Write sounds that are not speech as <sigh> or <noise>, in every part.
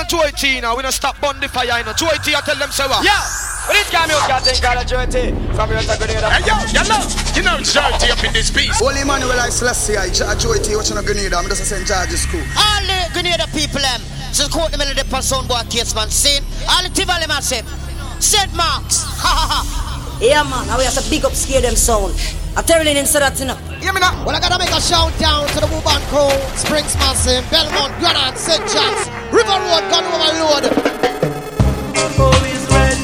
me Joie T now. We don't stop burn the fire, you know. Joie T, I tell them say what? Yeah. But this guy me out can't think called a Joie T. From here to Grenada. Hey, yo, yellow. You know Joie T up in this piece. Holy Emmanuel I Celestia, I Joie T, watching a Grenada. I'm just a St. George's school. All the Grenada people, them. Just quote the middle of the person boy case, man. See? All the Tivoli massive. St. Marks. Ha ha ha. Yeah, man, now we have to big up scare them sound. I'm telling you into that, you know. Hear me now. Well, I gotta make a shout down to the Wuban crew, Springs Massive, Belmont, Granite, St. John's, River Road, Gun Overload. Oh, is red,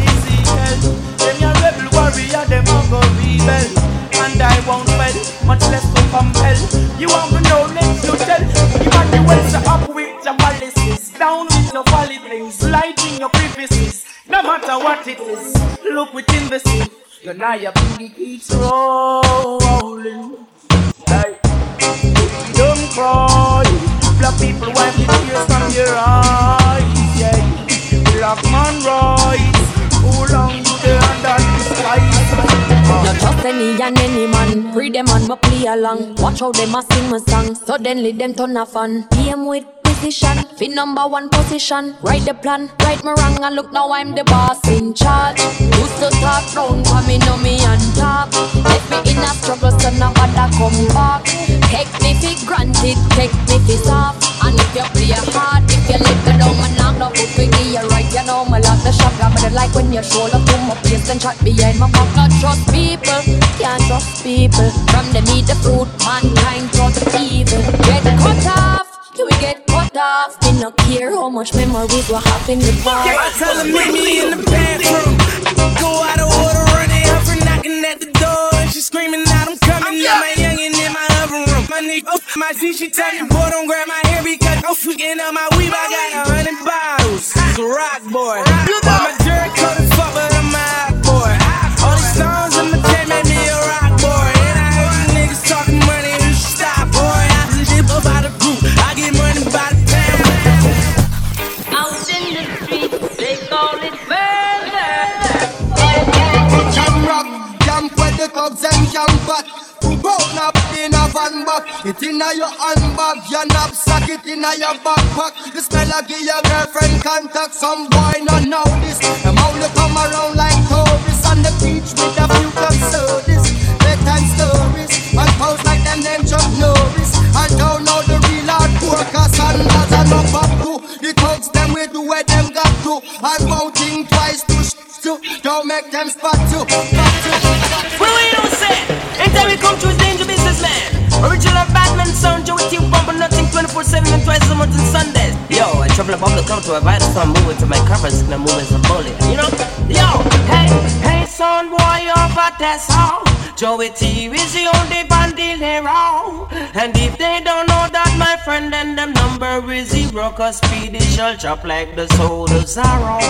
easy hell. Them your rebel warrior, them a go rebel. And I won't fail, much less to compel. You want to know, let you tell. You want the wells up with your malices. Down with your folly things, lighting your crevices. No matter what it is, look within the sea. Your Naya booty keeps rolling. Hey, don't cry. Black people wipe the tears from your eyes. Yeah, black man rise. Who long you there under the skies? Not trust any and any man. Free them and me play along. Watch how them a sing my song. Suddenly them turn a fan. PM with precision. Fi number one position. Write the plan, right me wrong, and look now I'm the boss in charge. Used to talk round for me, know me and talk. Left me in a struggle, so nobody come back. Take me fi granted, take me fi soft. And if you play hard, if you let me down, man, I'm not good for you right. You know me lock the shop, but I like when you shoulder to my face and shot behind my back. Not trust people, can't trust people. From them eat the fruit, mankind trust evil. Get cut off. You will get cut off. Me no care how much memories will happen with war. Yeah, I tell her meet me in the bathroom. Go out of order, running up for knocking at the door. And she screaming out, I'm coming. Now my youngin' in my oven room. My nigga, oh, my G, she tell me, boy, don't grab my hair because I'm freaking out my weave. I got a hundred bottles. It's a rock boy. I'm a jerk, coated fuck, but I'm a hot boy. All these songs the clubs and jam back. Brown up in a van back. It in a your handbag, your knapsack, it in a your backpack. The smell of give your girlfriend contact. Some boy not know this. Them only come around like tourists on the beach with a few club sodas. Bedtime stories, and pose like them them Chuck Norris. And don't know the real hard workers and as a no back to. The thugs them we do where them got to. Won't think twice to sh- to. Don't make them spot to. 24 7 and twice a month on Sundays. Yo, I trouble a bubble come to song, move it to my covers, and I move as a bullet. You know? Yo, hey, hey, son, boy, over that song. Joie T is the only bandit hero. And if they don't know that, my friend, then them number is zero. Cause speedy shall chop like the soul of sorrow.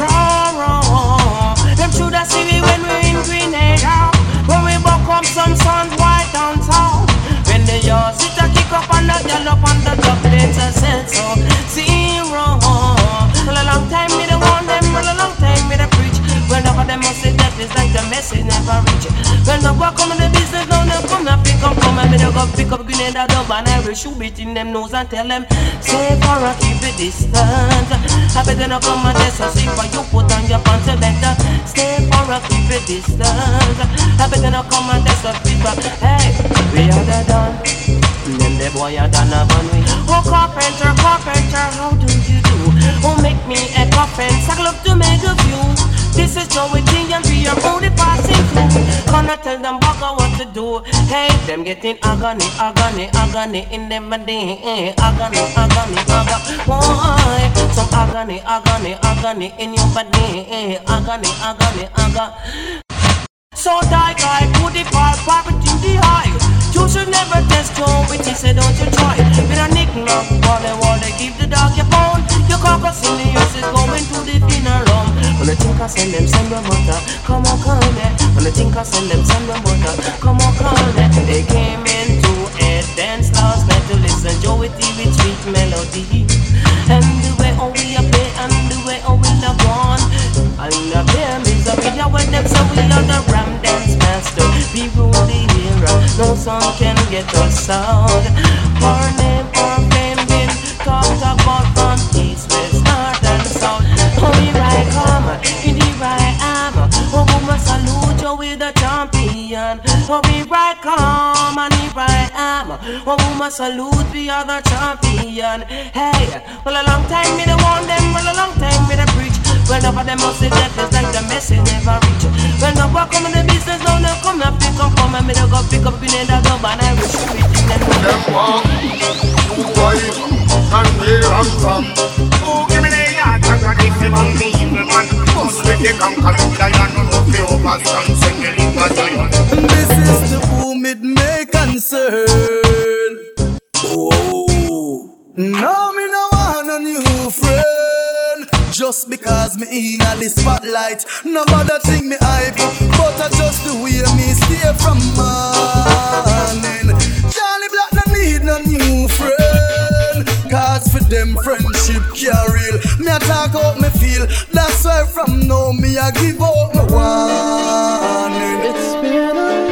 Raw, raw. Them should have seen me when we're in Grenada. When we buck up some sun white on town. When the yours sit up and the girl up on the top, it's a sense of zero. A long time it's like the message never reach. When the work come in the business, now they come and pick up, come and me go pick up grenade a dub and I will shoot it in them nose and tell them, say for a keep it distant. I better not come and test us if you put on your pants a better. Stay for a keep it distant. I better not come and test us people. Hey, we are the done. Then the boy a done a bun we. Oh carpenter, carpenter, how do you do? Oh make me a coffin, circle up to make a view. This is Joie T and we are only passing through. Gonna tell them bugger what to do. Hey, them getting agony, agony, agony in them body. Agony, agony, agony. Why? Some agony, agony, agony in your body. Agony, agony, agony. So die guy, put the part, private in the high. You should never test your he said don't you try. it. With a nick knock, wall wall, they give the dog your bone. Your carcass in the earth is going to the dinner room. When the think I send them, them butter, come on, call me. When the think I send them, them butter, come on, call me. They came into a dance last night to listen Joie T with sweet melody. And the way how we a play and the way how we love one. And the them is a are when them so we are the ram monster. People they era, no song can get us out. Our name, our fame been talked about from east, west, north and south. Oh, Only right come, and here I am. Oh, we must salute you with a champion. Oh, we right come, and here I am. Oh, we must salute we are the champion. Hey, well a long time me the one them, well a long time me the pre well, enough of them must say that it's like the message never reach. Well, now walk come in the business, now they come now pick up for me, me they go pick up in the dog and I wish everything that Them walk, two boys, and where I'm from. Oh, give me the yard, and I give them on me, the man. Bust with the conquer, lion, no fear of us, and sing the linger giant. This is the whom it may concern. Oh, no, me no Just because me in the spotlight, nobody think me hype, but I just the way me stay from morning. Charlie Black no need no new friend. Cause for them friendship care real. Me a talk out me feel. That's why from now me a give out my warning. It's been a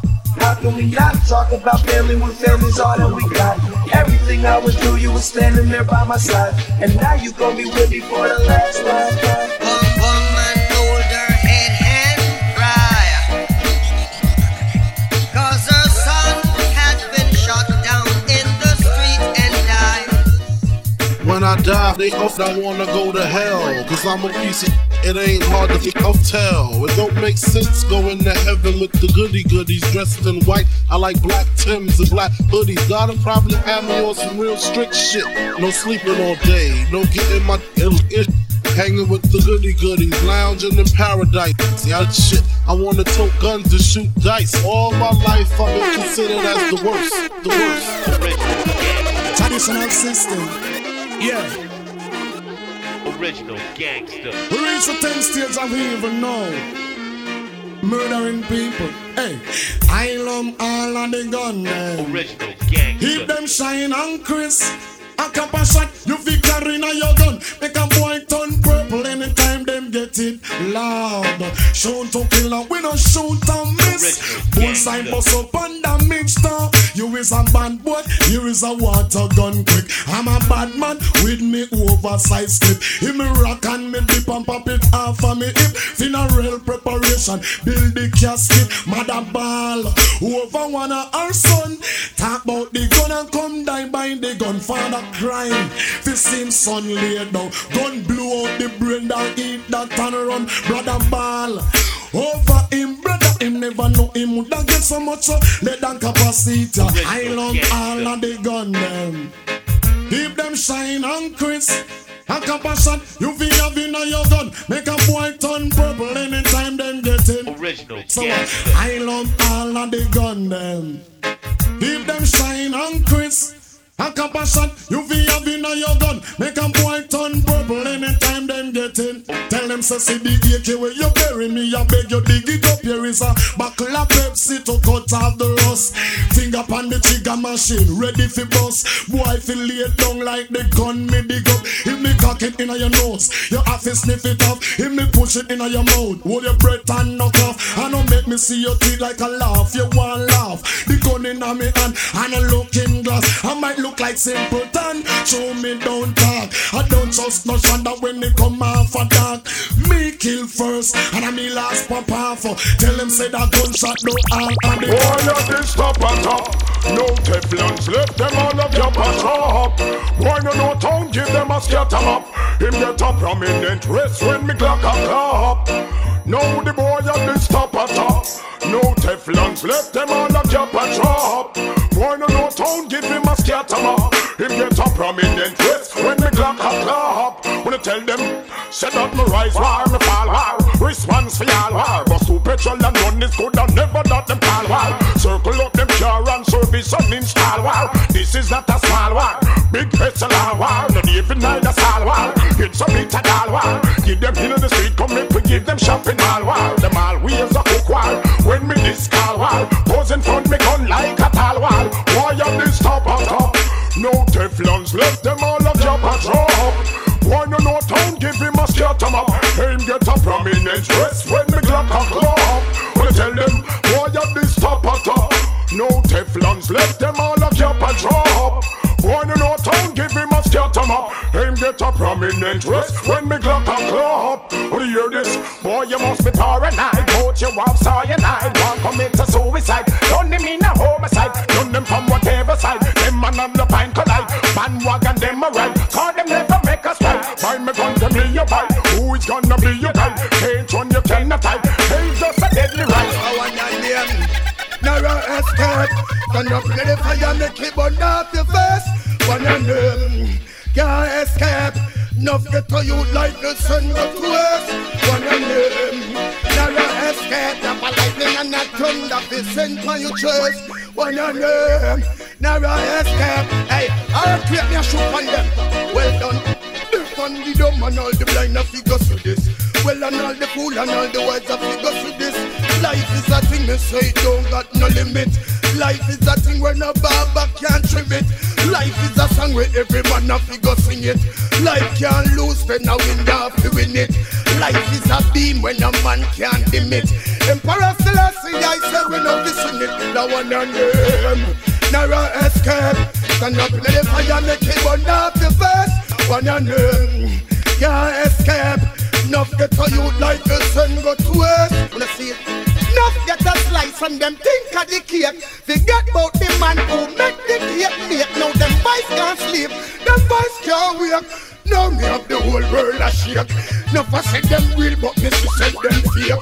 How can we not talk about family when family's all that we got? Everything I would do, you were standing there by my side. And now you gon' be with me for the last ride. When I die, they often I wanna go to hell. Cause I'm a piece of it ain't hard to think of tell. It don't make sense going to heaven with the goody goodies dressed in white. I like black Tims and black hoodies. Gotta probably have me on some real strict shit. No sleeping all day, no getting my ill. Hanging with the goody goodies, lounging in paradise. See, I shit, I wanna tote guns to shoot dice. All my life I've been considered as the worst, the worst. Traditional system, yeah. Original gangster. We reach the 10 stage of evil now. Murdering people. Hey, I love all of the gun them. Original gangster. Keep them shine on Chris. A couple shot, you fi carry na your gun. Make a boy turn purple anytime them get it loud. Shoot to kill and we no shoot and miss. Bullseye bust up on the mixture. You is a bad boy, here is a water gun quick. I'm a bad man with me oversized clip. Him me rock and me dip and pop it off of me hip. Funeral preparation, build the casket. Mother ball, over wanna our son. Talk about the gun and come die by the gun. Father crying, fi same son lay down. Gun blew out the brain down, eat that and run. Brother ball, over him brother. Him never know him woulda get so much uh, lead and capacity. I love all of the gun them. Keep them shine on Chris. A couple shot, you fi have in your gun. Make a boy turn purple anytime them get in. Original So uh. I love all of the gun them. Keep them shine on Chris. A couple shot, you fi have in your gun. Make a boy turn purple anytime them get in. Tell them say see the AK where you bury me. I beg you dig it up. Here is a buckle of Pepsi to cut off the rust. Finger on the trigger machine, ready for bust. Boy feel lay down like the gun me dig up. If me cock it inna your nose, you have to sniff it off. If me push it inna your mouth, hold your breath and knock off. I don't make me see your teeth like a laugh. You want laugh? The gun inna me hand and a looking glass. I might look like simpleton. Show me don't talk. I don't trust no shanda when they come off a dark. Me kill first and I me last pop off. Tell them say that gunshot no all on the All of this stop and top. No Teflons left them all of your patrol. Boy no no town give them a scatter up. Him get a prominent rest when me clock a clap. Now the boy of this stop and top. No Teflons left them all of your patrol. Boy no no town, give him a scatama. Him get a prominent rest when me clock a clap. When I tell them, set up my rise war, me fall war. Response for y'all war. But two petrol and run is good and never not them call war. Circle up them car and service and install war. This is not a small war. Big SLR war. Not even neither small war. It's a big war. Give them in the street, come make we give them shopping all war. Them all ways a cook war. When me this call war. Posing front me gun like a tall wall. Why you this top on top? No Teflons let them all a job a drop. Why no no town give him a scatter map? Him get a prominent rest when me clock a. When I tell them why you this top a top? No Teflons let them all a job a drop. Why no no town give him a map? Him get a prominent rest when me clock a club. When you hear this, boy you must be paranoid. Both you have cyanide, one commit to suicide. Don't them in a homicide, don't them from whatever side. Them man on the pine collide, bandwagon them a ride. Call them never make us fight. Find me gun them be your bite. Who is gonna be your guy? Can't run you cannot hide. Hey, just a deadly right. Your name. Narrow escape. Stand up in the fire, make it burn off your face. One your name. Can't escape. Enough get to you like the sun go to west. One your name. Narrow escape. Drop a lightning and a thunder. Be sent on your chest. One your name. Narrow escape. Hey, I'll create me a shoot on them. Well done. This one the dumb and all the blind a figure to this. Well and all the fool and all the wise a figure to this. Life is a thing me say don't got no limit. Life is a thing where no barber can't trim it. Life is a song where every man a figure sing it. Life can't lose, then a win have to win it. Life is a beam when a man can't dim it. Emperor Selassie, I say we no listen it. The one and them, narrow escape. Stand up in the fire, make it burn off the face. One and them, can't escape. Enough get to you like the sun go to west. Wanna see it? Enough get a slice and them think of the cake. Forget about the man who make the cake make. Now them boys can't sleep, them boys can't wake. Now me have the whole world a shake. I said them real, but me see said them fake.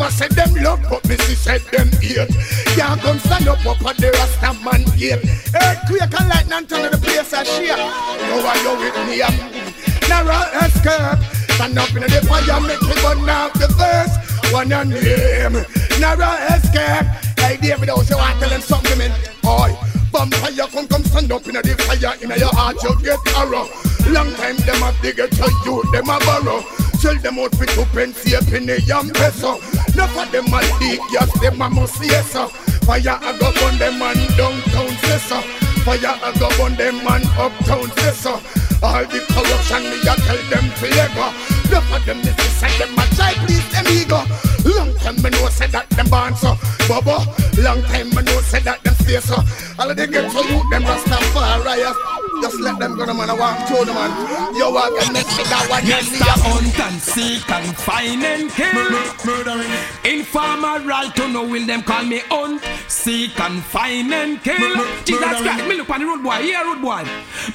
I said them love, but me see said them hate. Can't come stand up up at the Rasta man gate. Earthquake and lightning turn the place a shake. Now are you with me? I'm narrow escape. Stand up in the fire, make me burn out the verse. One your name, narrow escape. Hey David, I you want tell them something, man? Oi, vampire come come stand up in the fire in your heart, you get arrow. Long time them a dig to you, them a borrow. Sell them out for two pence, a penny and peso. Enough of them a dig, yes, them a must yes, sir. Fire a go on them man downtown, yes, sir. Fire a go on them man uptown, yes, sir. All the corruption me a tell them to Enough of them this is them a try please them ego. Long time me know say that them born so. Bubba, long time me know say that them stay so. Uh. All of they get to you them Rastafari. Just let them go, the man. I walk through the man. You walk and make me that one. Yes, the hunt and seek and find and kill. Murdering. Informer right to know will them call me hunt, seek and find and kill. Jesus murdering. Christ, me look on the road boy, here road boy.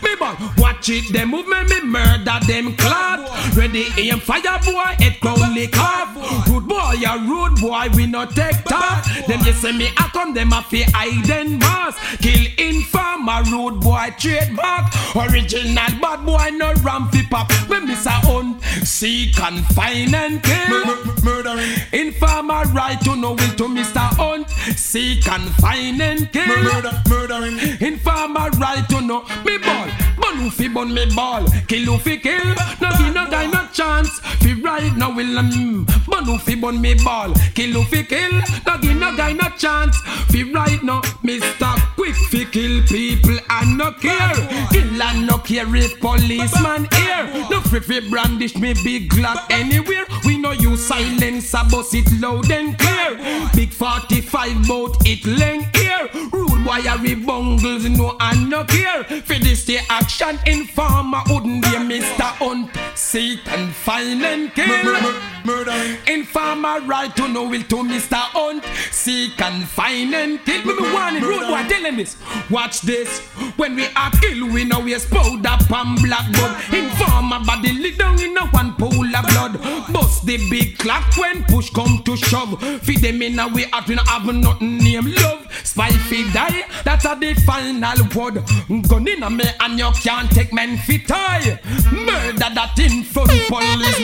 Me boy, watch it, them move me, me murder them clad. Ready aim fire boy, it clowny carve. Rude boy, a rude boy, we no take talk. Them just say me I come, them a fi hide and mask. Kill informer, rude boy, trade trademark. Original bad boy, no ram fi pop. Me miss a hunt, seek and find and kill. Murdering. Informer right to know will to Mr. Hunt Seek and find and kill Murder, murdering. Informer right to know me ball Bun who fi bun me ball Kill who fi kill No give no no chance. Fi right now will um Bun who fi bun me ball. Kill who fi kill. No give no guy no chance. Fi right now Mr. Quick fi kill people and no care. Kill and no care if policeman here No free fi brandish me big Glock anywhere. We know you silence a bust it loud and clear. Big 45 bout it length here Rude boy a bungles no and no care. For this the action informer wouldn't be Mr. Hunt. Seek and find and kill Murdering. Informer right to know will to Mr. Hunt. Seek and find and kill. Me warning rude boy tell him this Watch this. When we are kill we know we explode up and black bug Informer body lit down in a one pool of blood. Bust the big clock when push come to shove. Feed them in a way out we not have nothing name love. Spy fi die that That's a the final word. Gun in a me and you can't take men fit tie. Murder that in front police.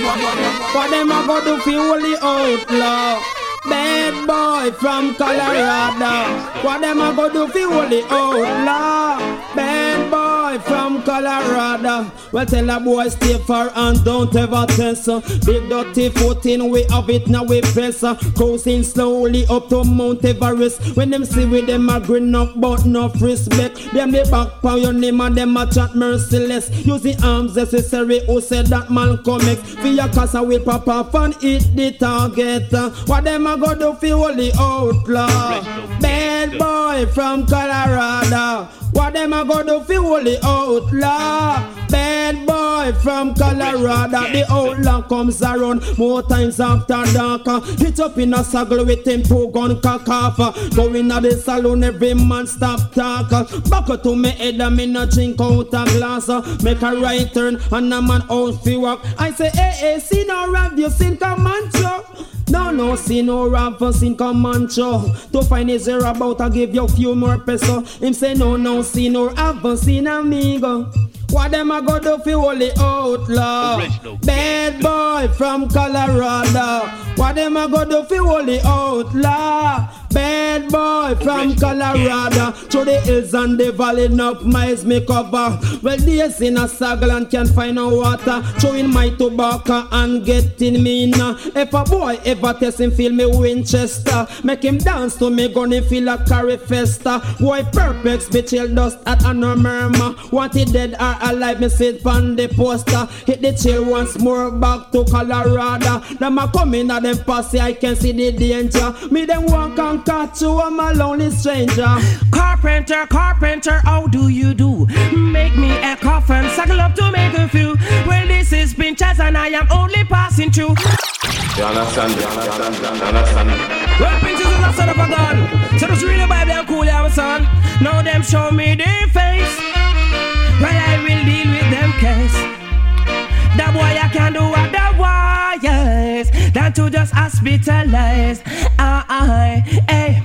What them a go do fi holy outlaw? Bad boy from Colorado. What them a go do fi holy outlaw? Bad boy from Colorado. Well tell a boy stay far and don't ever test. Big dirty foot in we have it now we press. Cruising slowly up to Mount Everest. When them see with them a grin up but no respect. Them the back pound your name and them a chat merciless. Use the arms necessary who said that Malcolm X. For your casa will pop off and hit the target. What them a go do fi holy outlaw? Bad boy from Colorado. What them a go do fi holy outlaw? Bad boy from Colorado. The outlaw comes around more times after dark. Hit up in a saddle with him two gun cock off. uh, Go in a the saloon, every man stop talk. Back to me head and me no drink out a glass. uh, Make a right turn and a man out fi walk. I say, hey, hey, see no rap, you sing come. No, no, see no sin Comancho. To find his zero about I give you a few more peso. Him say no, no, see no sin amigo. What them a go do fi holy outlaw? Bad boy from Colorado. What them a go do fi holy outlaw? Bad boy from Colorado. Through the hills and the valley, enough miles me cover. Well, days in a saddle and can't find no water. Throwing my tobacco and getting me in. If a boy ever test him, feel me Winchester. Make him dance to me, gonna feel a carry festa. Boy, perfect, be chill dust at a no murmur. Wanted dead or alive, me sit on the poster. Hit the chill once more, back to Colorado. Them a coming at them posse, I can see the danger. Me them walk and catch you, I'm a lonely stranger. Carpenter, carpenter, how do you do? Make me a coffin, suckle up to make a few. Well, this is Pinchers and I am only passing through. You understand? You understand? You understand? Well, Pinchers is a son of a gun. So just read the Bible and cool your son. Now them show me their face. Well, I will deal with them case. That boy I can do otherwise than to just hospitalize. Hey.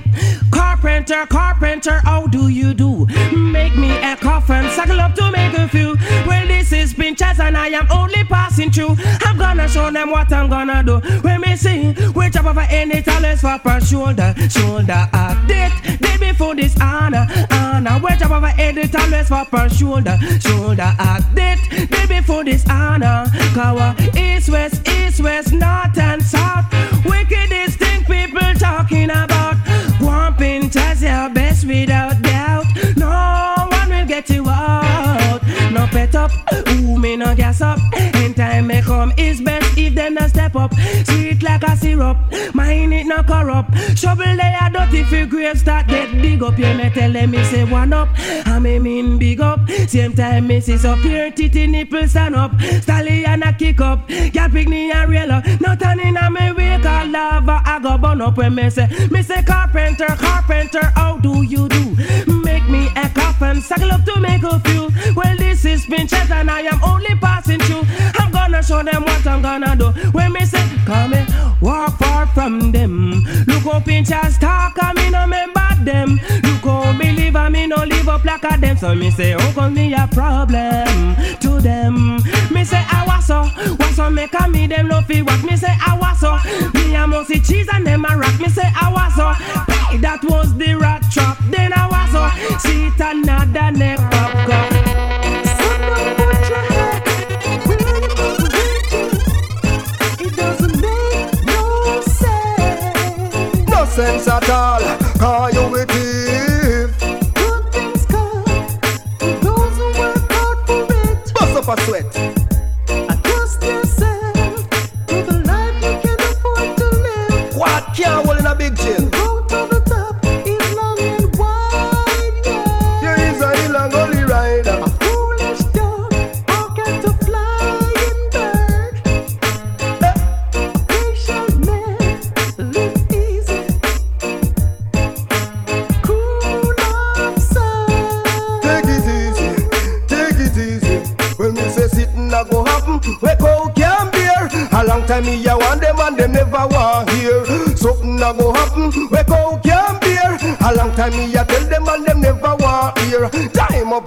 Carpenter, carpenter, how do you do? Make me a coffin, suckle up to make a few. Well, this is Pinchers and I am only passing through. I'm gonna show them what I'm gonna do. When me see, which up of any talents for per shoulder, shoulder up. Did, did before this honor, honor. Which up of any talents for per shoulder, shoulder up. Did, did before this honor. Kawa, east, west, east, west, north and south. Wickedest up, ooh me no gas up. In time may come is best if them no step up. Sweet like a syrup, mine it no corrupt. Shovel they are dirty for grave start get dig up. You may tell them me say one up, I me mean big up. Same time me see so pure titty nipple stand up. Stallion a kick up, girl pick me a real up. No turning a me wake a lava I go burn up when me say me say carpenter, carpenter, how do you do? Me a coffin, suckle up to make a few. Well, this is Pinchers and I am only passing through. I'm gonna show them what I'm gonna do. When me say, come in, walk far from them. Look how Pinchers talk, I me no remember them. Look how me live, I me no live up like a them. So me say, oh, come me a problem to them. Me say, I was so, was so make a me them no feel what me say, I was so. Me a see cheese and them a rock. Me say, I was so. That was the rat trap. Then I was. See it another neck up. up. It doesn't make no sense. No sense at all. Call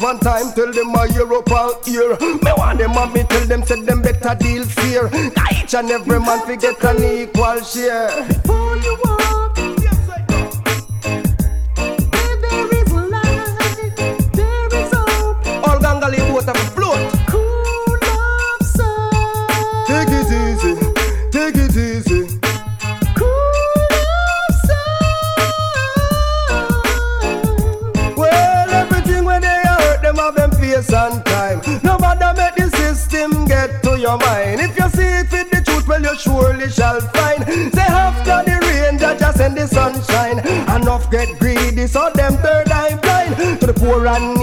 Time up on time, tell them hear up all ear. Me want them and me tell them say them better deal fair. Each and every man forget an equal share. You walk, Say after the rain, Jah just send the sunshine. Enough get greedy, so them third eye blind. To the poor and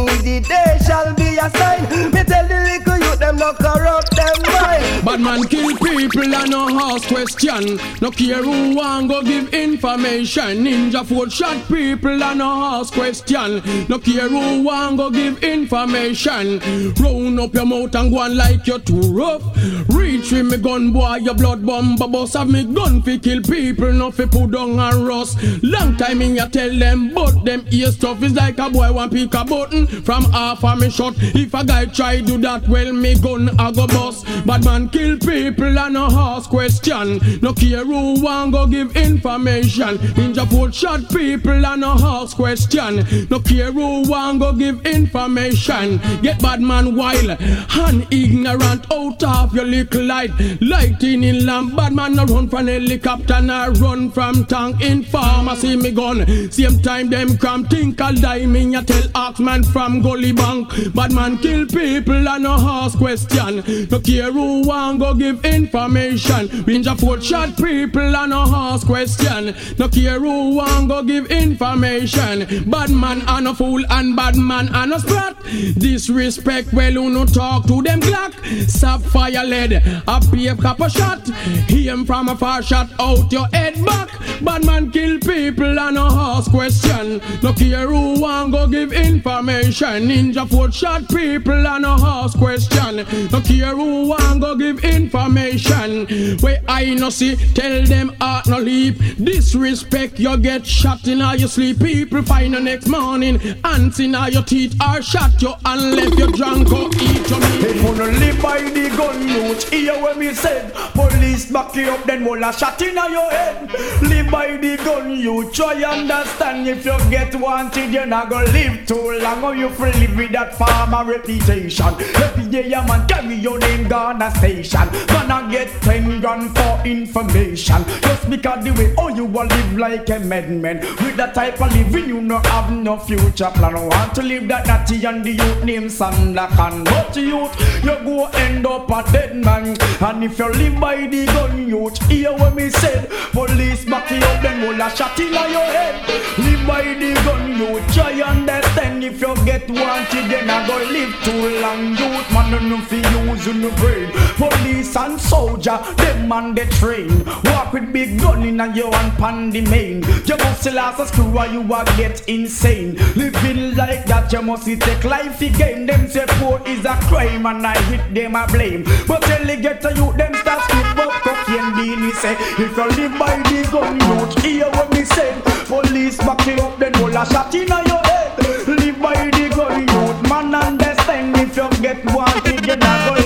man kill people and no ask question. No care who want go give information. Ninja foot shot people and no ask question. No care who want go give information. Round up your mouth and go on like you're too rough. Reach with me gun boy, your blood bomb boss have me gun fi kill people, no fi put down and rust. Long time in ya tell them, but them ear stuff is like a boy want pick a button from half of me shot. If a guy try do that, well me gun I go bust. Bad man kill people and no ask question. No care who want go give information. Ninja put shot people and no ask question. No care who want go give information. Get bad man wild and ignorant out of your little light. Lighting in lamp, bad man no run from helicopter, no run from tank in pharmacy me gun. Same time them cram think I'll die me ya tell Oxman from Gully Bank. Bad man kill people and no ask question. No care who want go give information. Ninja foot shot people and no ask question. No care who go give information. Bad man and a fool and bad man and a sprat. Disrespect well who no talk to them Glock. Sapphire lead, a pave copper shot. Aim from a far shot out your head back. Bad man kill people and no ask question. No care who go give information. Ninja foot shot people and no ask question. No care who go give information. Where I no see, tell them art no leap. Disrespect you get shot in all your sleep. People find the next morning. Ants in all your teeth are shot you and left you drunk or eat your meat. If you no live by the gun youth, hear what me said. Police back you up, then will a shot in your head. Live by the gun you try understand. If you get wanted, you're not gonna live too long. Or you free live with that farmer reputation. Every day a man carry your name gone a station. Gonna get ten grand for information. Just because the way oh you will live like a madman. With that type of living, you no have no future plan. Want to live that natty and the youth name Sandakan. But youth, you go end up a dead man. And if you live by the gun, youth, hear what me said. Police back you up, then will a shot in your head. Live by the gun, youth, try understand. If you get wanted, then I go live too long. Youth, man, no fi use the brain. Police and soldier, them man they train. Walk with big gun in a your and pan the main. You must last a screw or you will get insane. Living like that, you must take life again. Them say poor is a crime and I hit them a blame. But till they get to you, them start skip up cocaine beanie say. If you live by the gun, youth, hear what me say. Police back you up, then roll a shot in your head. Live by the gun, youth, man understand. If you get wanted, you're not gonna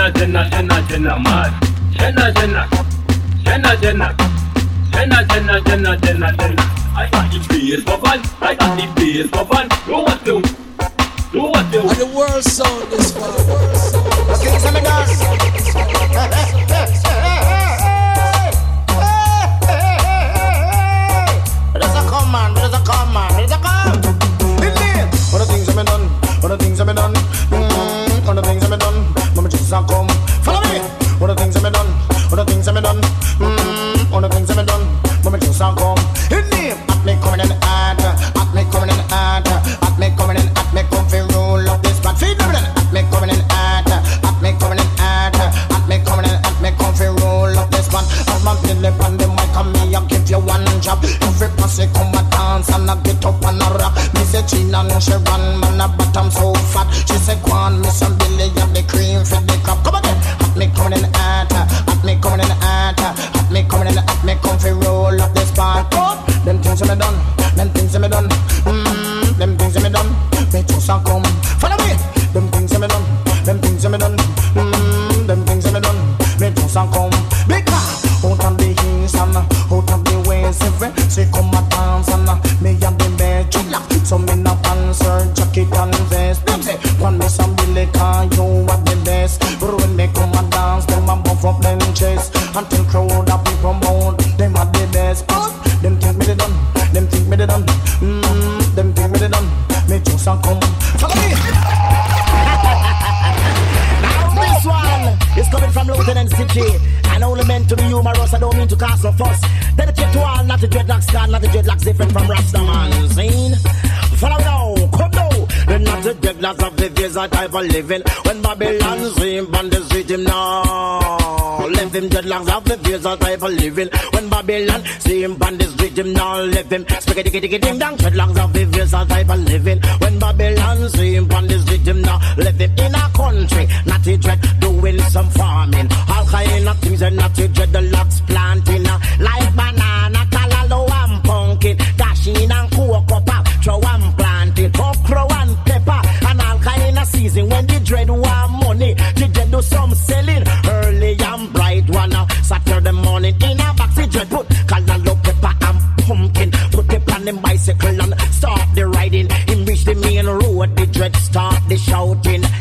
Jenna Jenna Jenna Jenna mad Jenna Jenna Jenna Jenna Jenna Jenna Jenna Jenna Jenna I got the bass for fun I got the bass for fun Do what do Do what do And the world sound is coming from Lieutenant City. And only meant to be humorous, I don't mean to cast a fuss. Dedicate to all, not the dreadlocks, God, not the dreadlocks different from Rastaman. Zine. Follow now, come now. They're not the dreadlocks of the desert type of living. When Babylon swim on the street, him now. Left him dreadlocks of the desert type of living. When Babylon see him on the street, him now. Left him spaghetti, kitty, kitty, ding dong. Dreadlocks of the desert type of living. When Babylon see him on the street, him now. Left him in a country, not a dread, doing some farming. All kind of things and not a dread, the locks planting. uh, Like banana, callaloo and pumpkin. Dashing and cocoa pop, throw and planting. Okra and pepper, and all kind of season. When the dread want money, the dread do some selling. Dread start the shouting.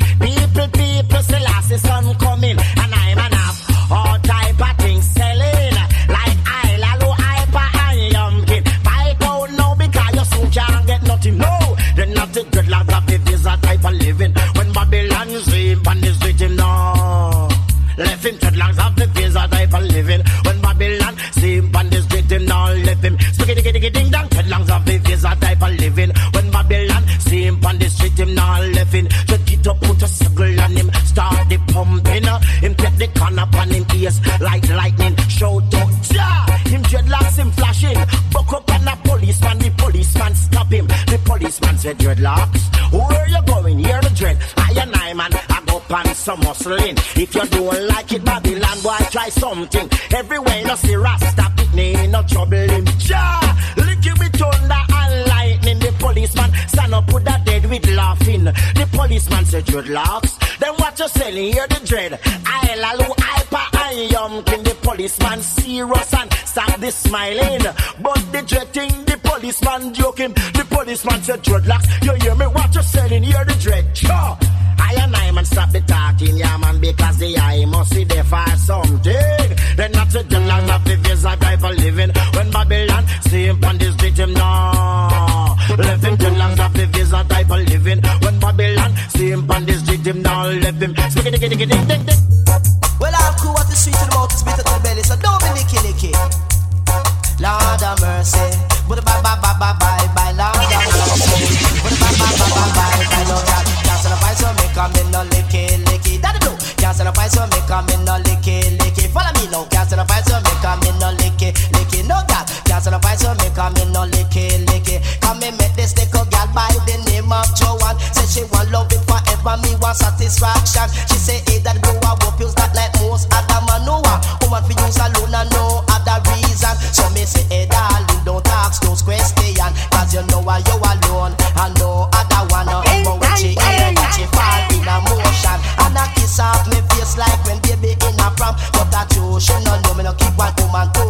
Uh, Him take the corner upon him ears like lightning. Shout out, ja! Him dreadlocks him flashing. Buck up on a policeman. The policeman stop him. The policeman said dreadlocks. Where you going? Hear the dread. I and I man. I go pan some muscling. If you don't like it, Babylon boy, try something. Everywhere you see Rasta, it no trouble him. Ja! Lick you with thunder and lightning. The policeman stand up with a dead with laughing. The policeman said dreadlocks. Then you selling? Hear the dread. I lalu hyper and yumkin. The policeman serious and stop the smiling. But the dread thing, the policeman joking. The policeman said dreadlocks. You hear me? What you selling? Hear the dread. Sure. I and I man stop the talking, yeah man, because the eye must see there for something. Then not to the long of the visa type of living. When Babylon see him on the street, him now. Left him the long of the visa type of living. When Babylon see him on the street, him now. Left him. Well, I'm cool what the sweet to the mouth is bitter to the belly, so don't be licky licky. Lord of mercy. But bye bye bye bye bye bye, Lord of mercy. But bye bye bye bye bye bye. Can't stand up, so make a me no licky licky. Daddy do. Can't stand up, so make a me no licky licky. Follow me now. Can't a me no licky licky. No God. Can't a me no licky licky. Forever, me want satisfaction. She say, hey, that go I whoop you not like most other man know. Woman fi use alone and no other reason. So me say, hey, darling, don't ask those questions. Cause you know why you alone and no other one. But when she hear, when she fall in a motion. And I kiss off me face like when baby in a prom. But that you, she no know me no keep one woman too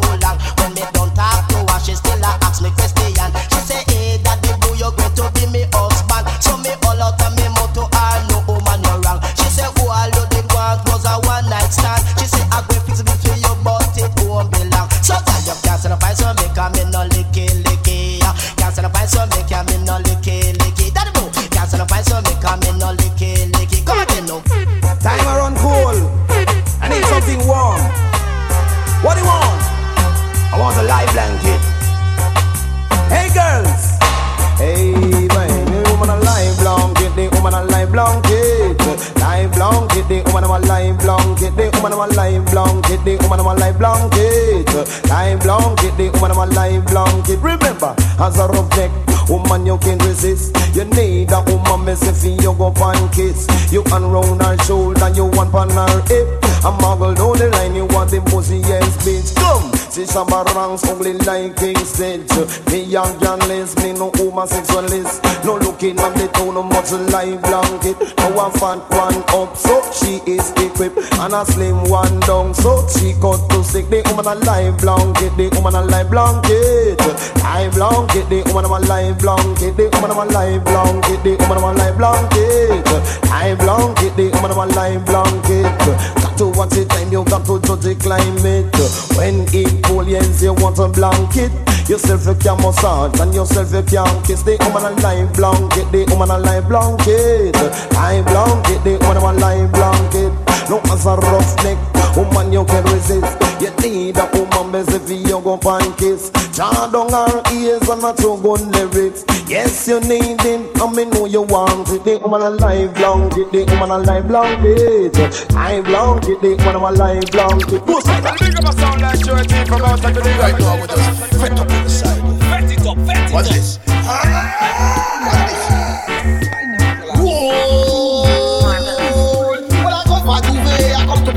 the woman a live blanket, the woman a live blanket, the woman a live blanket. Live blanket, the woman a live blanket. Remember, as a rough neck, woman you can resist. You need a woman, say fi you go pan kiss. You unround her shoulder, you want pan her hip. I muggle down the line, you want the mosiest bitch. Come, see some ranks ugly like King's Me young journalist, me no homosexualist. No looking at the tone, no much like blanket. No a fat one up, so she is equipped. And a slim one down, so she got to stick. The woman a live blanket, the woman a live blanket. Live blanket, the woman a live blanket, the woman a live blanket, the woman a live blanket. Live blanket, the woman a live blanket. To watch the time, you got to judge the climate. When it cool, yes, you want a blanket. Yourself you can massage and yourself you can kiss the woman a live blanket, the woman a live blanket, live blanket, the woman a live blanket. No as a rough neck, woman you can resist. You need a woman busy for you go pan kiss. Jar down her ears and not your good lyrics. Yes you need it, and me know you want it. The woman a live blanket, the woman a live blanket, live blanket, the woman a live blanket. Most of the big up a sound like Shorty from outside the Right now we just fet up the side. Fet it up, fet it up. What's this?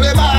Nobody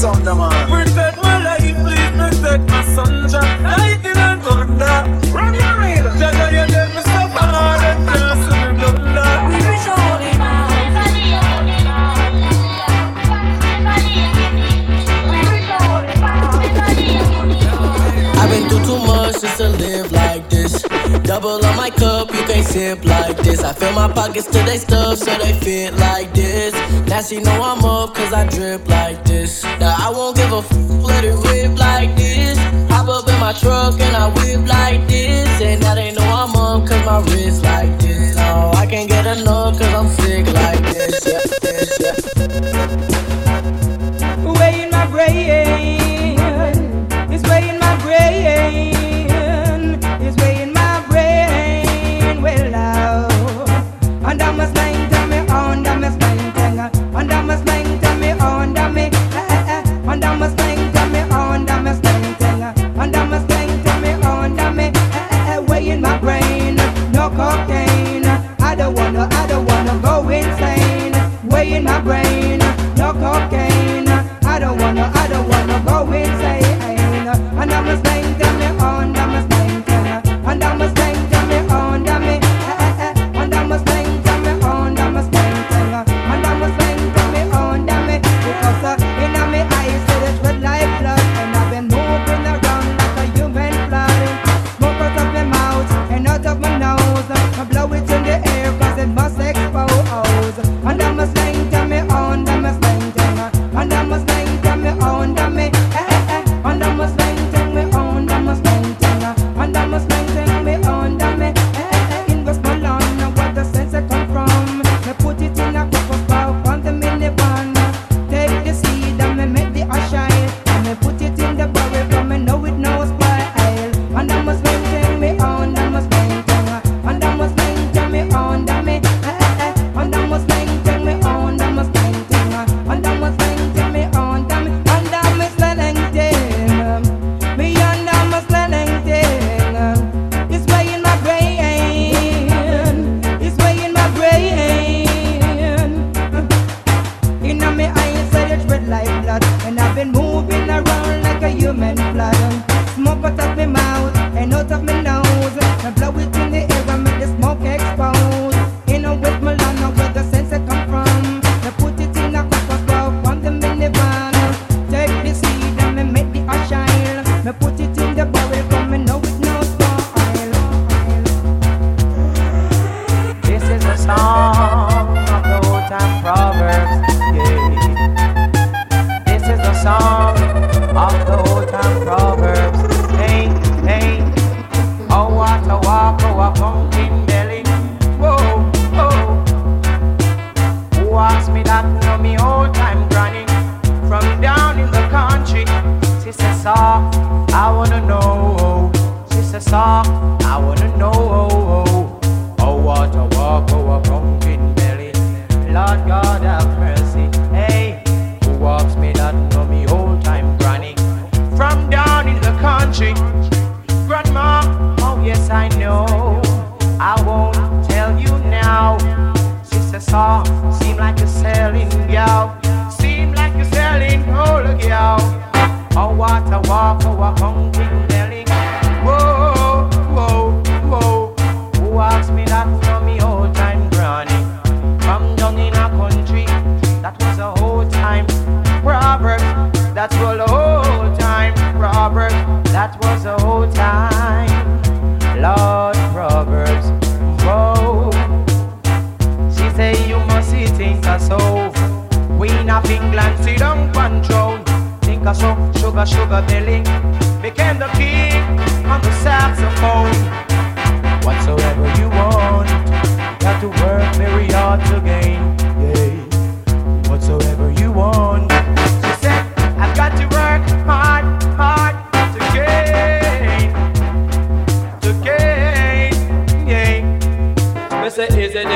thunder. Break my Double on my cup, you can't sip like this. I fill my pockets till they stuff, so they fit like this. Now she know I'm up, cause I drip like this. Now I won't give a f, let it rip like this. Hop up in my truck and I whip like this. And now they know I'm up, cause my wrist like this. No, I can't get enough, cause I'm sick like this. Yeah, this, yeah.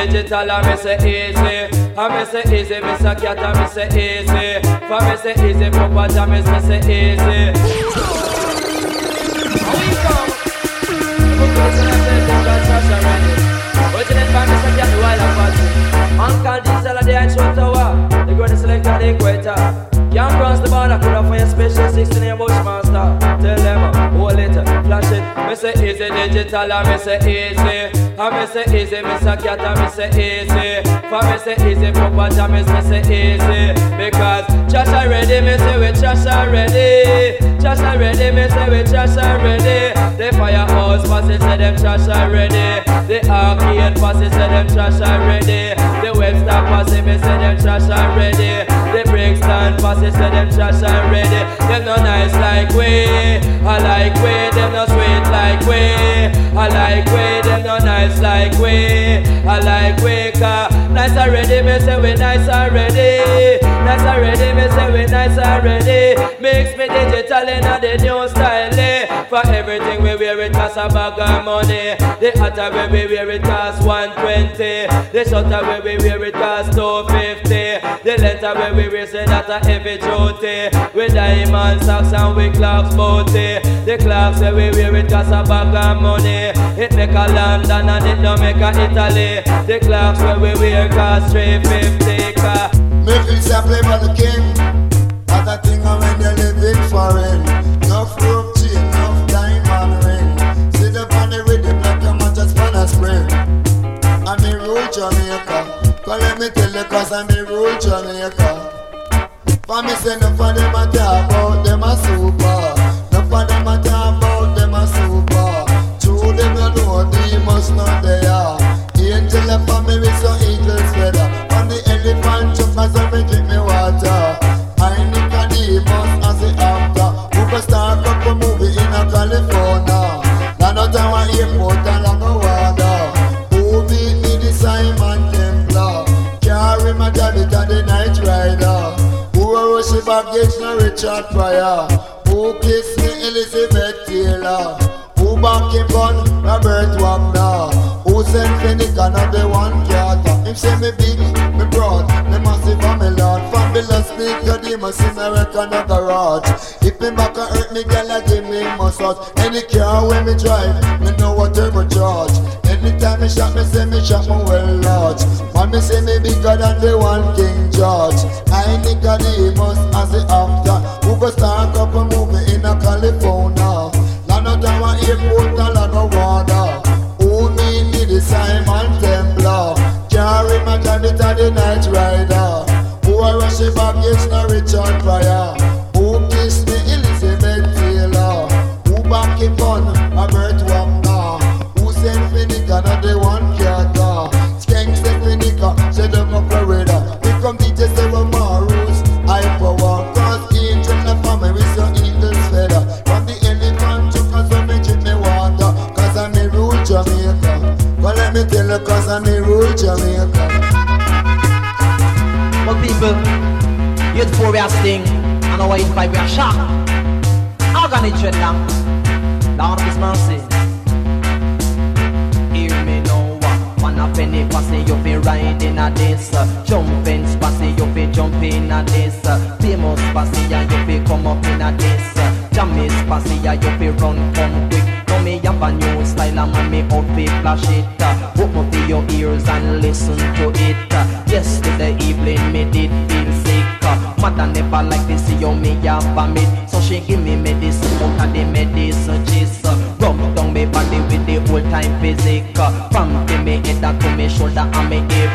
Digital, and me say easy. And me say easy, me say cat, and me say easy. For me say easy, proper jam, me say easy. I. Uncle Diesel, the actual tower. The greatest selector, the equator. Can't cross the border, could for your special 16 year Bushmaster. Tell them, hold it, flash it. Me say easy digital, and me say easy. And me say easy, me say cat, and me say easy. For me say easy, proper jam, me say easy. Because trash already, me say we trash already. Trash already, me say we trash already. The firehouse passes say them trash already. The arcade passes say them trash already. The Webster passes me say them trash already. The Brixton passes say them trash already. Them no nice like we. I like we. Them no sweet like we. I like we. Them no nice like we. I like we. Car nice already. Me say we nice already. Nice already. Me say we nice already. Mix me digital in the new style. eh. For everything we wear it cost a bag of money. The hotter we wear it cost 120. The shorter we wear it cost 250. The letter when we wear say that a heavy duty. With diamond socks and with clocks booty. The clocks when we wear it cost a bag of money. It make a London and it don't make a Italy. The clocks when we wear cost 350. car. Make it play for the king. Foreign. Chain, diamond ring. Sit up on the me rule let me tell you cause I me rule Jamaica. For me say no for them a talk about them a super. No for them a talk baggage Richard Pryor? Who kiss me Elizabeth Taylor? Back in fun, Robert Wagner. Who sent Phoenix another one cat? Him say me big, me broad, me massive and me large. Fabulous speak your demons in a reckon a garage. If me back a hurt me, girl, I give me massage. Any car when me drive, me know what turbo charge. Anytime me shot, me say me shot me well large. Man, me say me bigger than the one King George. I Nicodemus as the actor who go start up a movie in a California. Of Tower Airport, a lot of water. Who need me the Simon Templar? Carry my to the night rider. Who a rush it back, it's no Richard Pryor. Who kiss me, Elizabeth Taylor? Who back Wagner? Who Finica, not the one me you, cause I'm a rule Jamaica. But people, youth are sting, and our youth five we are shock. Organic dreadlock, Lord His mercy. Hear me now, one a penny passy, you be riding a this. uh, Jumping spassy, you be jumping a this. uh, Famous spassy, and you be come up in a this. uh, Jammy spassy, and you be run come quick. Me have a new style, and man me out be flash it. Open up your ears and listen to it. Yesterday evening me did feel sick. Mother never like to see how me have vomit, so she give me medicine out of the medicine chest. Rub down me body with the old time physic. From the me head to me shoulder and me hip.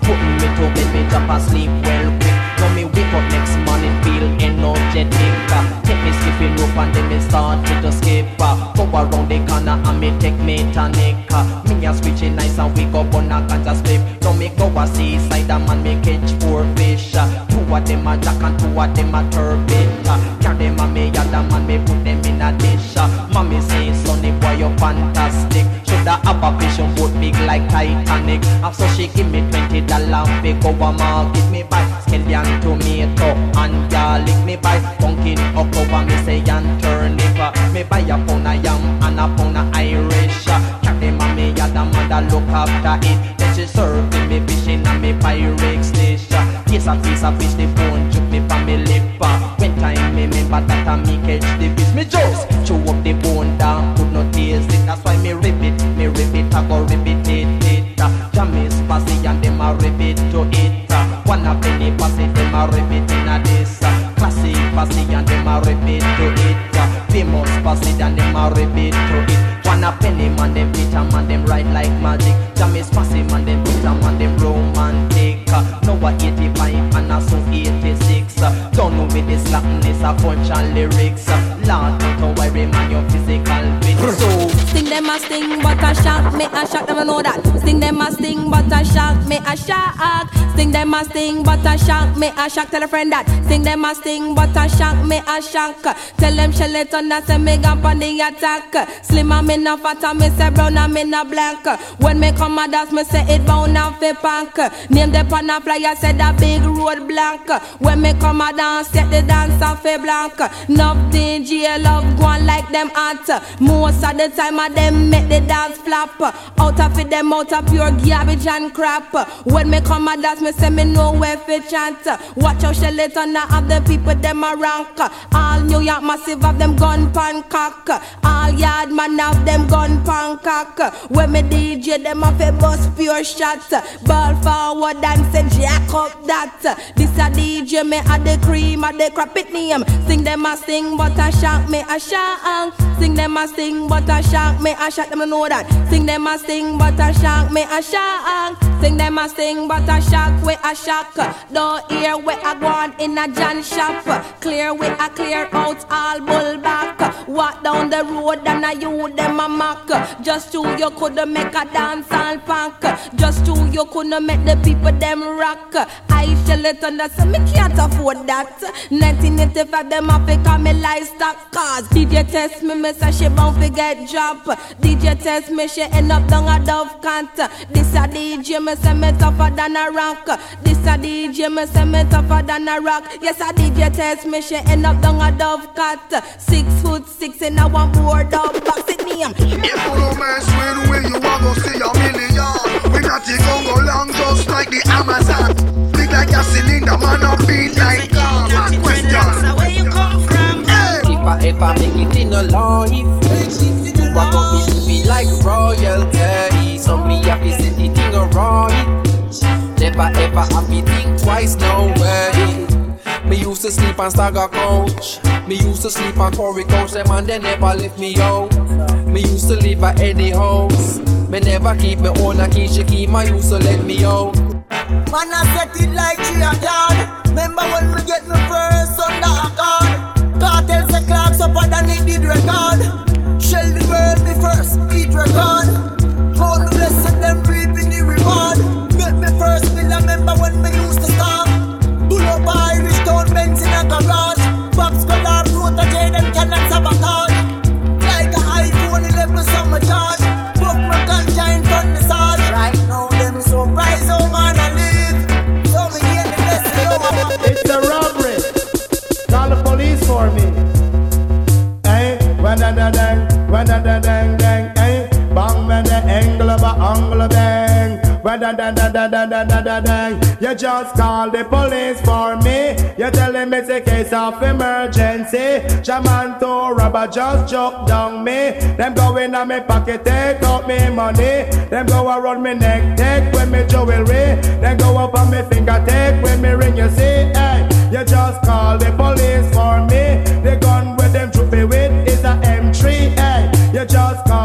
Putting me to bed, me drop asleep well quick. Now me wake up next morning feel energetic. uh, Take me skipping rope and then me start to just skip. uh, Go around the corner and me take me tonic. uh, Me a switch it nice and we go on a ganja split. Now me go a seaside and man me catch four fish. Two of them a jack and two of them a turbid. uh, Carry them a me other man me put them in a dish. Mommy say sonny boy you fantastic. Shoulda have a vision boat big like Titanic. And so she give me twenty dollar go a market me buy scallion tomato and garlic me buy pumpkin okra me say and turnip. uh, Me buy a pound of yam and a pound of Irish. uh, Carry them a me other mother look after it. Then she serve me fishing and me Pyrex dish. uh, Taste a piece of fish the bone juke me from me lip. uh, When time me remember that I me catch the fish me just chew up the bone down could not taste it. That's why me rip it, me rip it, I go rip it, it, it. uh, Jammies passy and them a rip it to it. One a penny passy, them a rip it in a this. uh, Classic passy and them a rip it to it. uh, Famous passy and them a rip it to it. One a penny man, them beat a man, them ride like magic. Jammies passy man, them beat a man, them romantic. uh, Now a 85 and a so 86. uh, Don't know with this slackness, a punch and lyrics. uh, Lord, don't worry man, your physical fit. So Sting them a sting, but a shock me a shock. Them a know that. Sting them a sting, but a shock me a shock. Sting them a sting, but a shock me a shock. Tell a friend that. Sting them a sting, but a shock me a shock. Tell them shell it on that me gone on the attack. Slim and me no fat me say brown and me no black. When me come a dance, me say it bound and fi punk. Name the pan a flyer, say that big road blank. When me come a dance, set the dance off fi blank. Nothing DJ love go like them hot. Most of the time I them make the dance flop. Out of it them out of pure garbage and crap. When me come a dance, me say me know where fi chant. Watch how shell it on have the people them a rank. All New York massive have them gun pan cock. All yard man have them gun pan cock. When me DJ them a fi bust pure shots. Ball forward and say jack up that. This a DJ me a the cream a the crap it name. Sing them a sing but a shock me a shock. Sing them a sing but a shock me a shock. Them a know that. Sing them a sing but a shock me a shock. Sing them a sing but a shock we a shock. Don't hear we a go on in a John shop. Clear we a clear out all bull back. Walk down the road and a you them a mock. Just to you coulda make a dance all punk. Just to you coulda make the people them rock. I shall it under so me can't afford that. 1985 them a call me livestock cause DJ test me me say she bound fi get drop. DJ test me she end up down a dove cant. This a DJ me say me tougher than a rock. This a DJ me say me tougher than a rock. Yes a DJ test me she end up down a dove cat. Six foot six and I want board up box it name. If you no mess with we, you want to see a million. We got it gon' go long just like the Amazon. Big like a cylinder, man, up beat like If I make it in a life, you are gonna be living like royalty. So me happy say the thing alright. Never ever have to think twice, no way. Me used to sleep on Stagger Coach. Me used to sleep on Tory Coach. Them and they never left me out. Me used to live at Eddie House. Me never keep me own a key. She keep my used to let me out. Man, I set it like three a yard. Remember when we get me first under a card? Cartels the clocks up and it did record. Shell the world me first, eat record. Hold the blessing, them reaping the reward. Get me first, me remember when me used to start. Pull up Irish town, Benz in a garage. Box color, protege, them cannot da da dang, when da da dang dang, hey, bang the angle angle bang. When da da da da da da da da dang, you just call the police for me. You tell them it's a case of emergency. Shaman to rubber just down me. Them go in on me pocket, take out me money. Them go around me neck, take with me jewelry. Then go up on me finger, take with me ring. You see, hey, you just call the police for me. The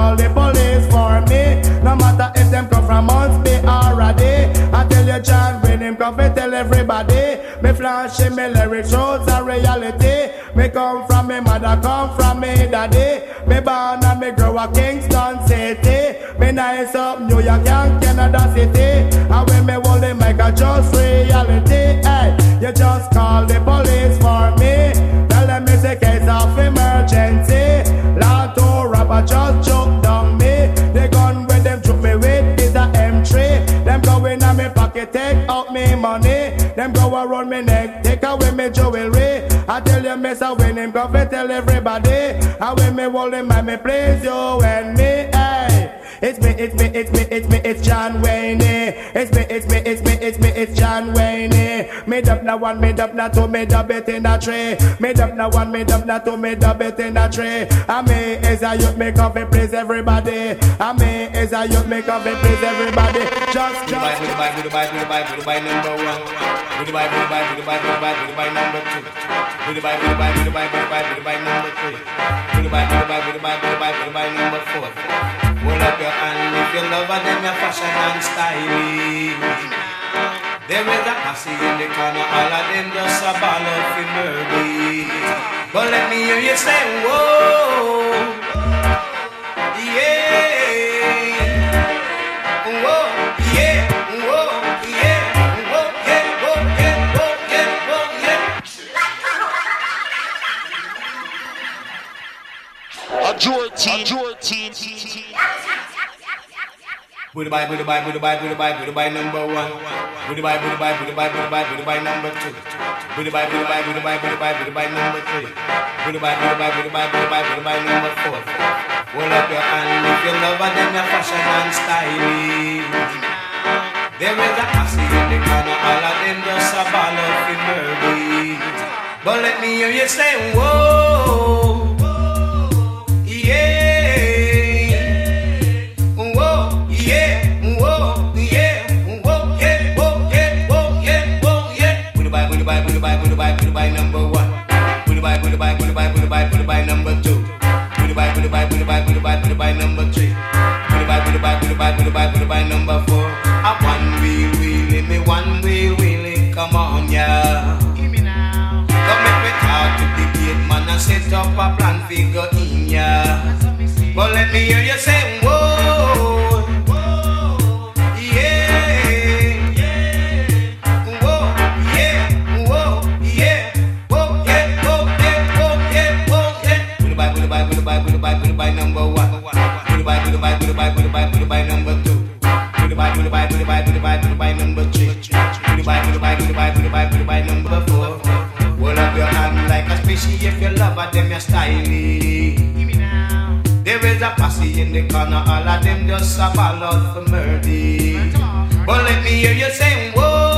call the police for me. No matter if them come from months, be already. I tell you, John, when him come, fi tell everybody. Me flashing me lyrics, shows a reality. Me come from me mother, come from me daddy. Me born and me grow a Kingston City. Me nice up New York and Canada City. And when me hold the mic, I just reality. Hey, you just call the police out me money. Them go around me neck, take away me jewelry. I tell you, miss, I win him, go tell everybody. I when me hold him, I me praise you and me. Hey. It's me, it's me, it's me, it's me, it's John Wayne. It's me, it's me, it's me, it's me, it's John Wayne. Made up now one, made up now two, made up it in a tree. Made up now one, made up now two, made up it in a tree. And me is a youth, make up it, please everybody. And me is a youth, make up it, please everybody. Just, just. Goodbye, goodbye, goodbye, goodbye, number one. Goodbye, goodbye, goodbye, goodbye, goodbye, number two. Goodbye, goodbye, goodbye, goodbye, goodbye, number three. Goodbye, goodbye, goodbye, goodbye, goodbye, number four. You love her, then your fashion and styling. There is a posse in the corner, all of them just a ball of murder. But let me hear you say, whoa, yeah, whoa, yeah, whoa, yeah, whoa, yeah, whoa, yeah, whoa, yeah. A Jordan, Jordan. Buddha by Buddha by Buddha by Buddha by Buddha by number one. Buddha by Buddha by Buddha by Buddha by Buddha by number two. Buddha by Buddha by Buddha by Buddha by Buddha by number three. Buddha by Buddha by Buddha by Buddha by Buddha by number four. Hold up your hand if you love and then your fashion and styling. There is a posse in the corner, all of them just a ball of murder. But let me hear you say, whoa. by, put by number one. Put by, put by, put by, put by, put by number two. Put by, put by, put by, put by, put by number three. Put by, put by, put by, put by, put by number four. I one wheel wheelie, me one wheel wheelie, come on yeah. Give me now. Come make me talk to the gate man and set up a plan figure in ya. But let me hear you say whoa. by number one. Put by, put by, put by, put by, put by number two. Put by, put by, put by, put by, put by number three. Put by, put by, put by, put by, put by number four. Hold up your hand like a specie if you love them, you're styling. Give me now. There is a posse in the corner, all of them just a ball out for murder. But let me hear you say, whoa.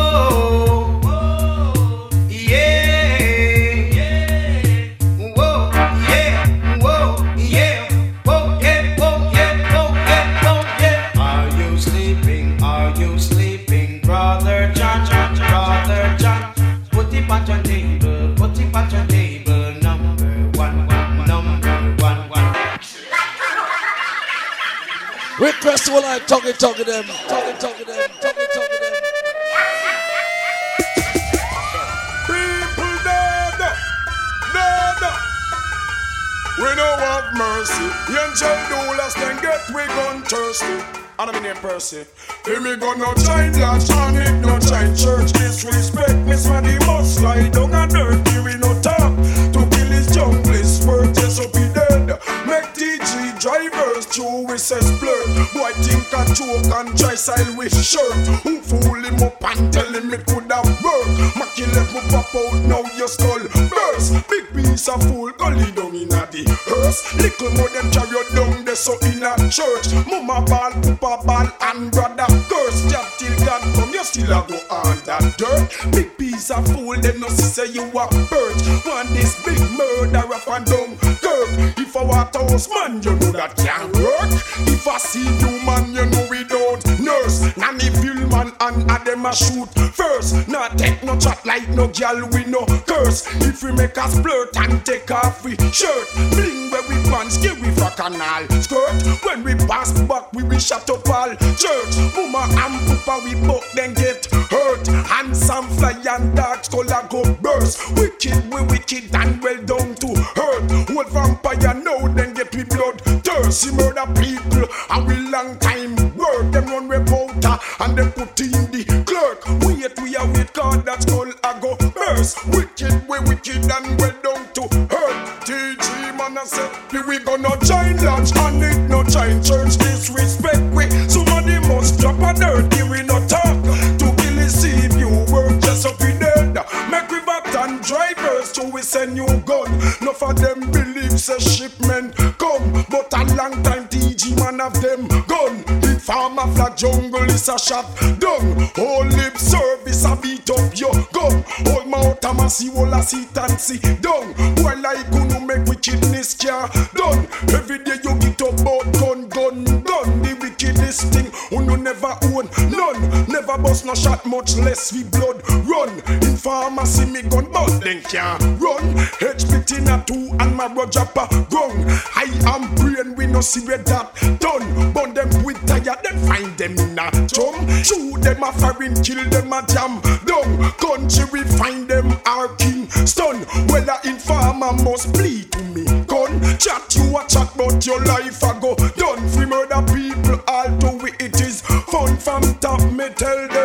Request all I talking, talking them, talking, talking them, talking, talking them. People dead, dead. We no have mercy. Angel doulas can get we gun thirsty. And I'm name Percy. Hear me go no giant lodge and it no giant church. Disrespect me, man, he must slide down and dirty. We no talk to kill his junglist. Work just up through with says blur. Boy think a joke and try style with shirt. Who fool him up and tell him it could have worked. Mackie let me pop out now your skull burst. Big piece of fool lead down in a the hearse. Little more them you down there so in a church. Mama ball, papa ball and brother curse. Jab till God come you still a go that dirt. Big piece of fool them no see say you a perch. Want this big murder up and down curb. If I want house man you know that can't work. If I see you man you know we don't nurse. Nanny film man and a them a shoot first. Not take no chat like no girl we no curse. If we make us flirt and take off we shirt, bling where we pants, give we for canal skirt. When we pass back we be shut up all church. Mama and papa we both then get hurt. Handsome fly and dark a go burst. Wicked we wicked and well down to hurt. Old vampire now then get we blood thirst. He murder people and we long time work. Them run powder and them put in the clerk. Wait we a wait cause that skull a go burst. Wicked we wicked and well down to hurt. TG man I here we gonna giant lodge and it no giant church. Disrespect we somebody must drop a dirt. Here we we send you gun. No for them believe say shipment come, but a long time TG man have them gun. The farmer flag jungle is a shot done. All lip service a beat up your gun. All mouth a massy all a sit and see down. Boy like who make wickedness care done. Every day you get up about gun, gun, gun. The wickedest thing who no never own none. Never bust no shot, much less we blood run. In pharmacy me gun, but then can't run. HP in a two and my Roger pa wrong. I am brain, we no see where that done. Burn them with tire, then find them in a drum. Shoot them a foreign, kill them a jam down. Country we find them our stun. Well a informer must bleed to me gun. Chat you a chat, but your life a go done. Free murder people, all to it is from top. Me tell them,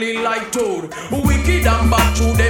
ugly like toad. Wicked and bad to them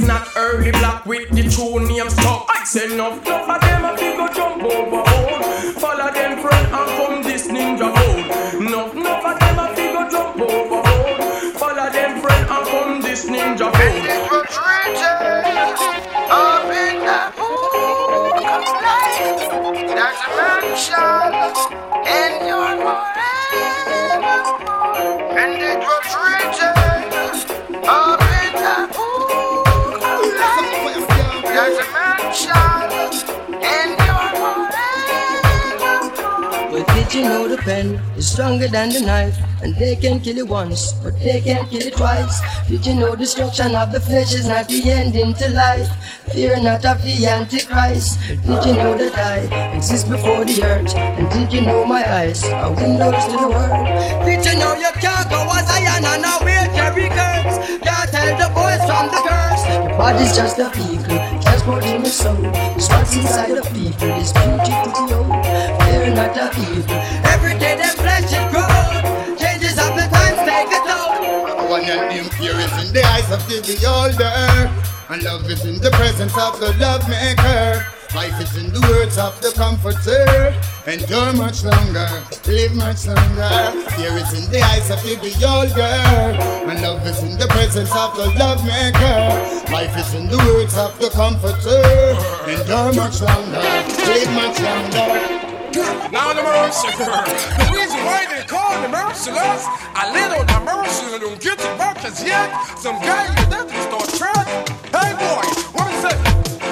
is not early black with the true name stuck. I say enough, enough of them a fi go jump overboard. Follow them friend and come this ninja code. Enough, enough of them a fi go jump overboard. Follow them friend and come this ninja code. Up in the pool comes life. There's a mansion in your forever. And it was written But did you know the pen is stronger than the knife? And they can kill it once, but they can't kill it twice. Did you know destruction of the flesh is not the ending to life? Fear not of the Antichrist. Did you know that I exist before the earth? And did you know my eyes are windows to the world? Did you know you can't go as Zion and now wear carry curse? Can't tell the boys from the curse. Your body's just a vehicle, transporting the soul. What's inside of people this beauty to behold. Fear not of evil. Every day their flesh is growing. Changes of the times take a toll. One and fear is in the eyes of the beholder, and love is in the presence of the love maker. Life is in the words of the comforter. Endure much longer, live much longer. Fear is in the eyes of the beholder, and love is in the presence of the love maker. Life is in the words of the comforter. Endure much longer, live much longer. Now the mercy girl. The reason why they call the merciless, a little the mercy don't get back as yet. Some guy you that start tread. Hey boy, what is it?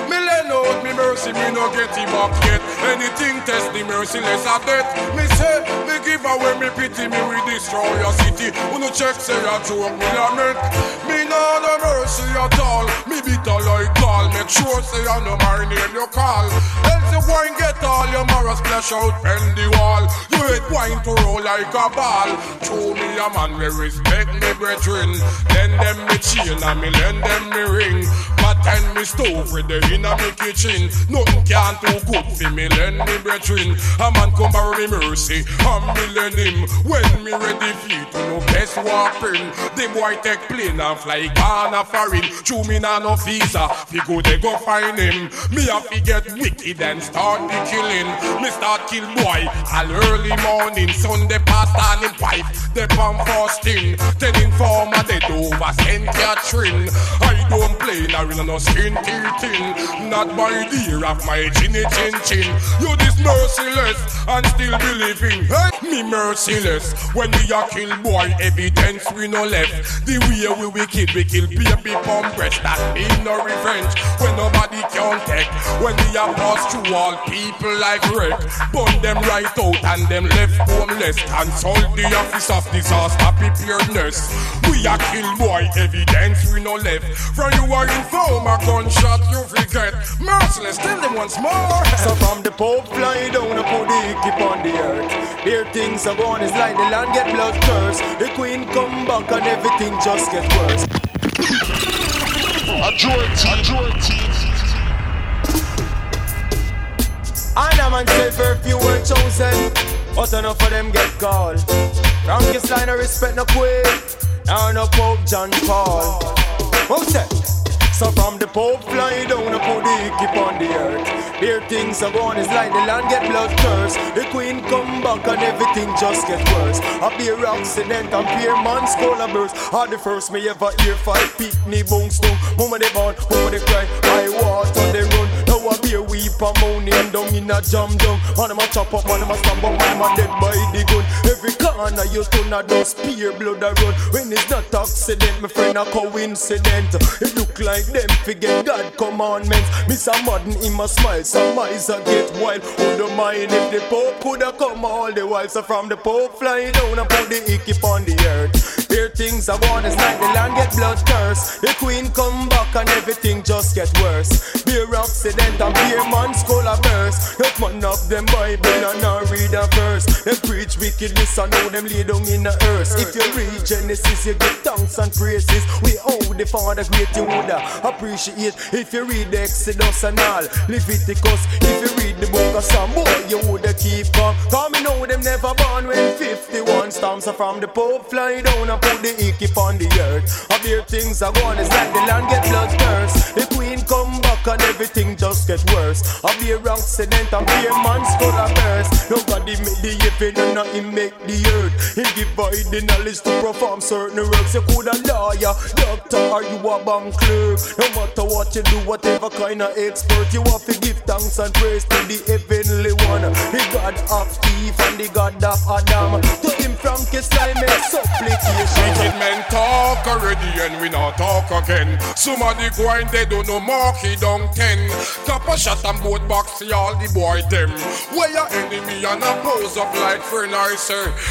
Me lend out me mercy, me no get it back yet. Anything test the merciless a death. Me say, me give away me pity, me we destroy your city. Who no check say a joke me make. Me no no mercy at all. Me bitter like gall. Make sure say I my name you call. Else you wine get all your morals splash out pen the wall. You hate wine to roll like a ball. Show me a man we respect me brethren. Lend them me chain and me lend them me ring. But ten me stove with the inna me kitchen. Nothing can too good for me lend me brethren. A man come borrow me mercy me lend him. When me ready feet to no best walk in. The boy take plane and fly Ghana foreign. Chew me na no visa. Fi go they go find him. Me a fi get wicked and start the killing. Me start kill boy all early morning. Sunday and him wife. They pump fasting. Ten informer dead over St. Catherine. I don't play now in no skin teething. Not by the ear of my chinny chin chin. You this merciless and still believing. Hey, me merciless. When we a kill boy, evidence we no left. The way we wicked, we kill baby pump breast. That mean no revenge. When nobody can take. When we a pass through all people like wreck. Burn them right out and them left homeless. Consult the office of disaster preparedness. We a kill boy, evidence we no left. From you are informer, gunshot you forget. Merciless, tell them once more. So from the Pope fly down and put the keep on the earth. Here things are going, it's like the land get blood cursed. The queen come back and everything just get worse. A Jordan. And a man say for few were chosen, oh, but enough of them get called. Frankie's line of respect no queen, now no Pope John Paul. Who said? So from the Pope fly down put the keep on the earth. There things are going, it's like the land get blood cursed. The queen come back and everything just get worse. A beer accident and beer man skull a burst. Are the first me ever hear five me bones down. Mama they born, mama they cry, I water they run. Now a beer weep and moan and down in a jam down. Man them a chop up, man them a stamp up, man a dead by the gun. Every corner you turn a dust, spear blood a run. When it's not accident, my friend a coincident. It look like them forget God commandments. Miss a modern in my smile, some eyes a get wild. Who don't mind if the Pope coulda come all the while? So from the Pope fly down put the icky on the earth. Here things are gone, it's like the land get blood curse. The Queen come back and everything just get worse. Beer accident and beer man skull a burst. Not man of them Bible and not read a verse. Them preach wickedness and now them lay down in the earth. If you read Genesis, you get thanks and praises. We owe the Father great you woulda appreciate. If you read the Exodus and all, Leviticus. If you read the book of Psalm, boy, you woulda keep calm. Cause me know them never born when 51 storms are from the Pope fly down and put the icky on the earth. Up here things are going, it's like the land get blood curse. The Queen come back and everything just get worse. Up here accident and beer man skull a burst. Nobody make the heaven and nothing make the earth. He divide the knowledge to perform certain works. You could a lawyer, doctor, or you a bank clerk. No matter what you do, whatever kind of expert, you have to give thanks and praise to the heavenly one, the God of Eve and the God of Adam. To him from kiss I make supplication. Wicked men talk already and we not talk again. Somebody going they don't know mark he don't ten. A shot and both box see all the boy them. Where your enemy and a pose up like friend I.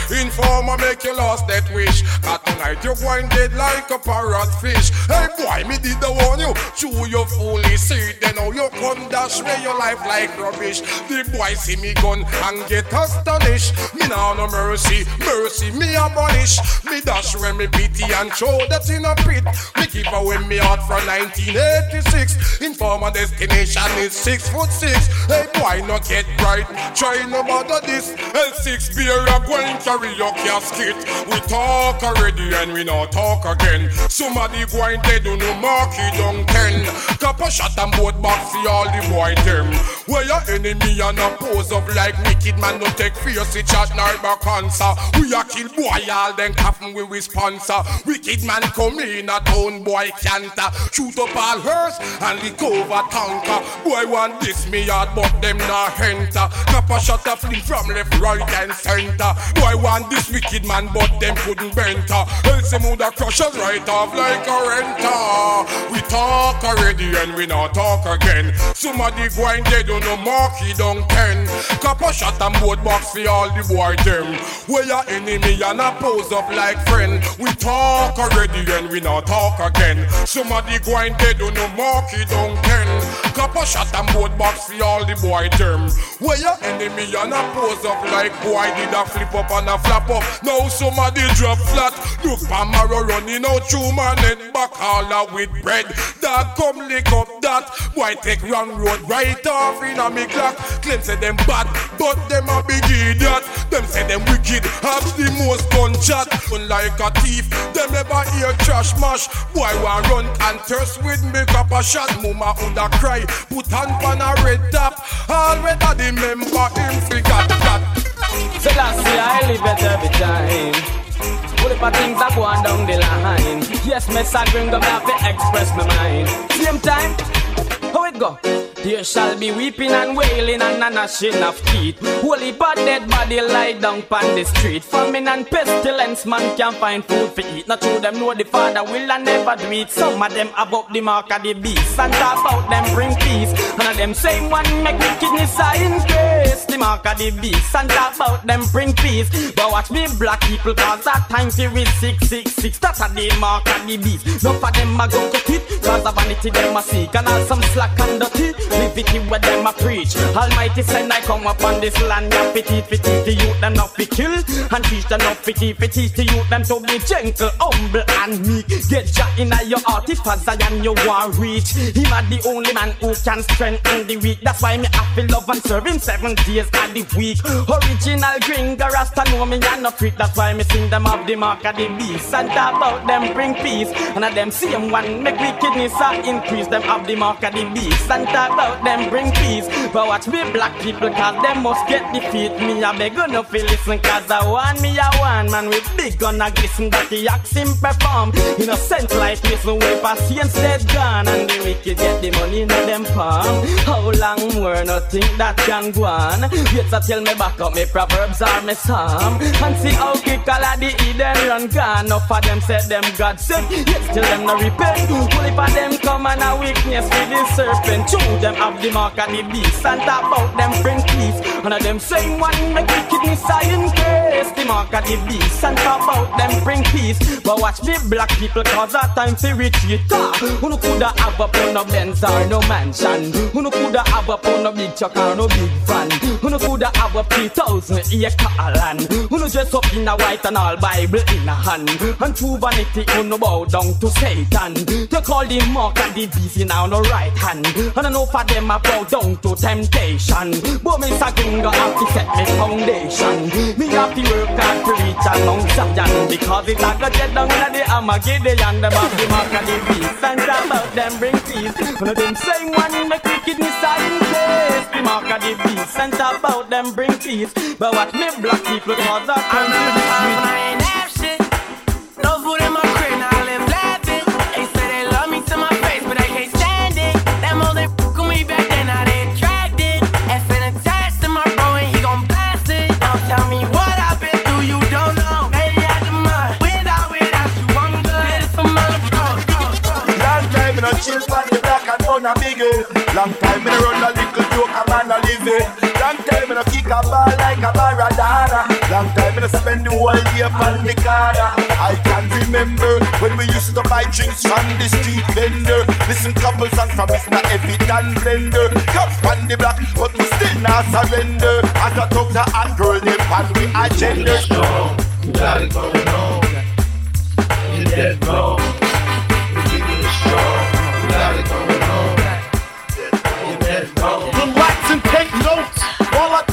Informer make you lost that wish. Cause tonight you going dead like a parrot fish. Hey boy, me did the warn you. Chew your foolish seed. Then now you come dash away your life like rubbish. The boy see me gun and get astonished. Me now no mercy, mercy me abolish. Me dash when me pity and show that in a pit. Me keep away me out from 1986. Informer destination is six foot six. Hey boy, not get bright. Try no bother this. L6 beer a going carry your casket. We talk already and we not talk again. Somebody going dead do no marky down ten. Cap a shot and both back see all the boy them. Where your enemy and a pose up like wicked man no take fierce chat nor back. We a kill boy all then coffin we we sponsor. Wicked man come in a town boy canter. Uh. Shoot up all hers and lick over tanker. Boy this me yard but them not enter. A shot a fling from left, right and center. Boy want this wicked man but them couldn't benter. Else them woulda crush us right off like a renter. We talk already and we not talk again. Somebody going dead on no marky down ten. Cap a shot and both box for all the boy them. Where your enemy and a pose up like friend. We talk already and we not talk again. Somebody going dead on no marky down ten. Cap a shot and both box for all the boy term. Where your enemy and a pose up like boy did a flip up and a flap up. Now somebody drop flat. Look Pamaro running out through my net back all out with bread. That come lick up that. Boy take wrong road right off in a me clock. Claim say them bad, but them a big idiot. Them say them wicked, have the most gunshot. Like a thief, them never hear trash mash. Boy want run and thirst with me a shot. Mama under cry, put hand on a red top. All red a the member him forgot that. Selassie, I live it every time. What if things that go on down the line? Yes, miss, I bring them out to express my mind. Same time, how it go? There shall be weeping and wailing and a gnashing of teeth. Holy but dead body lie down on the street. Famine and pestilence, man can't find food for eat. Not true, them know the Father will and never do it. Some of them above the mark of the beast. And talk about them bring peace. None of them same one make the wickedness a increase. The mark of the beast. And talk about them bring peace. But watch me black people cause that time for with 666. That's a the mark of the beast. None of them a go cut it. Cause of vanity them a seek. And all some slack and dirty. Live it where them a preach. Almighty send I come upon this land, ya pity, pity the youth them not be kill and teach them not pity, pity the youth them to be gentle, humble and meek. Get Jah in your heart if as I am you want reach. Him a the only man who can strengthen the weak. That's why me have to love and serve him seven days of the week. Original gringo rasta know me and no freak. That's why me sing them of the mark of the beast and about them bring peace. And of them same one make wickedness a increase. Them of the mark of the beast and talk about them bring peace. But watch me black people cause them must get defeat. Me a beg no fi listen cause I want me a one man with big gun a glisten that the him perform. Innocent life listen way patience dead gone and the wicked get the money in them palm. How long more nothing that can go on? Wait to tell me back up me proverbs or me psalm and see how quick all of the Eden run gone. Enough of them said them God said yet still them no repent. Only for them come and a weakness with the serpent. Chew them have the mark of the beast and talk about them bring peace. And of them same one make wickedness I increase. The mark of the beast and talk about them bring peace. But watch me black people cause that time to retreat. Who no coulda have up on no Benz or no mansion. Who no coulda have up on no big truck or no big van. Who no coulda have up 3,000 acre land. Who no dress up in a white and all Bible in a hand. And true vanity who no bow down to Satan. They call the mark of the beast our no right hand. And I know for them I bow down to temptation. But me gringo have to set me foundation. Me have to work hard to reach a Mount Zion. Because it a go get down in the Armageddon. Them have the mark of the beast. And talk about them bring peace. One of them same one make wickedness I increase. The mark of the beast. And talk about them bring peace. But what me black people cause that time to retreat. I ain't have shit. No food in Long time in a run a little joke, a man a it. Long time in a kick a ball like a Maradona. Long time in a spend the whole day on the corner. I can remember when we used to buy drinks from the street vendor. Listen couple songs from Mr. Everton Blender. Come on the block, but we still not surrender. As I talk to a girl, they pan we agenda. You got it going on. You're dead wrong.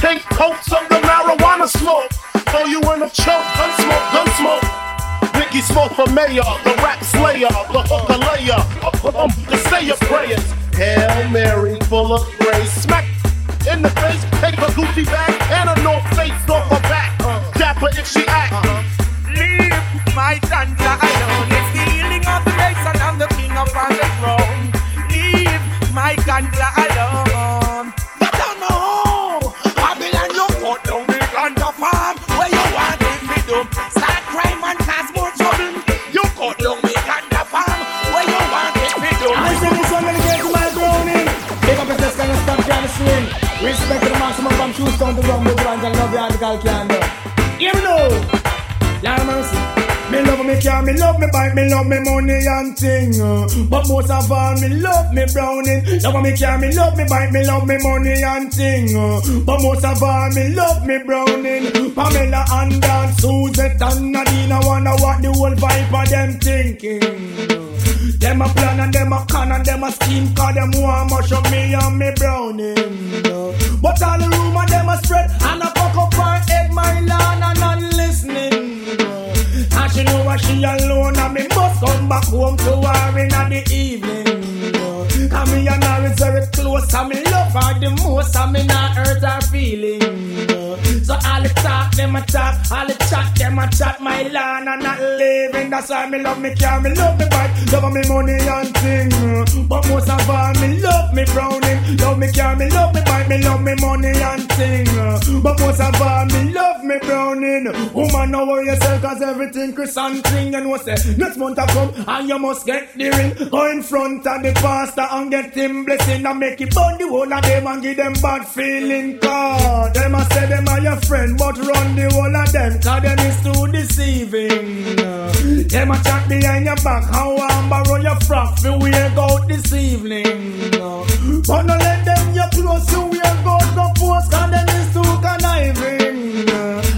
Take totes of the marijuana smoke. Throw you in a choke, gun smoke, gun smoke. Biggie smoke for mayor, the rap slayer, the hooker layer, um, say your prayers. Hail Mary, full of grace, smack in the face, a Gucci bag and thing. uh. But most of all, me love me browning. Love me car, me love me bike, me love me money and thing. uh. But most of all, me love me browning. Pamela and Dan, Suzette and Nadine, I wanna what the whole vibe of them thinking. Them a plan and them a con and them a scheme Cause them want mash up me and me browning But all the rumor them a spread And a fuck up her head my lawn and not listening And she know what she alone And me back home to her in the evening. Cause me and her is very close And me love her the most And me not hurt her feelings So the talk them a talk All the chat them a chat. My lawn and not living. That's why me love me car Me love me bike. Love me money and thing. But most of all me love me browning. Love me car Me love me bike. Me love me money and thing. But most of all me love me browning. Woman know worry yourself Cause everything Chris and thing And what say Next month I come And you must get the ring. Go in front of the pastor And get him blessing And make it burn the whole of them And give them bad feeling. Cause them a say them are your friend But run and the whole of them, cause them is too deceiving. Them a chat behind your back, how I'm borrow your frock for we go this evening. But no let them your close you we go go post, cause them is too conniving.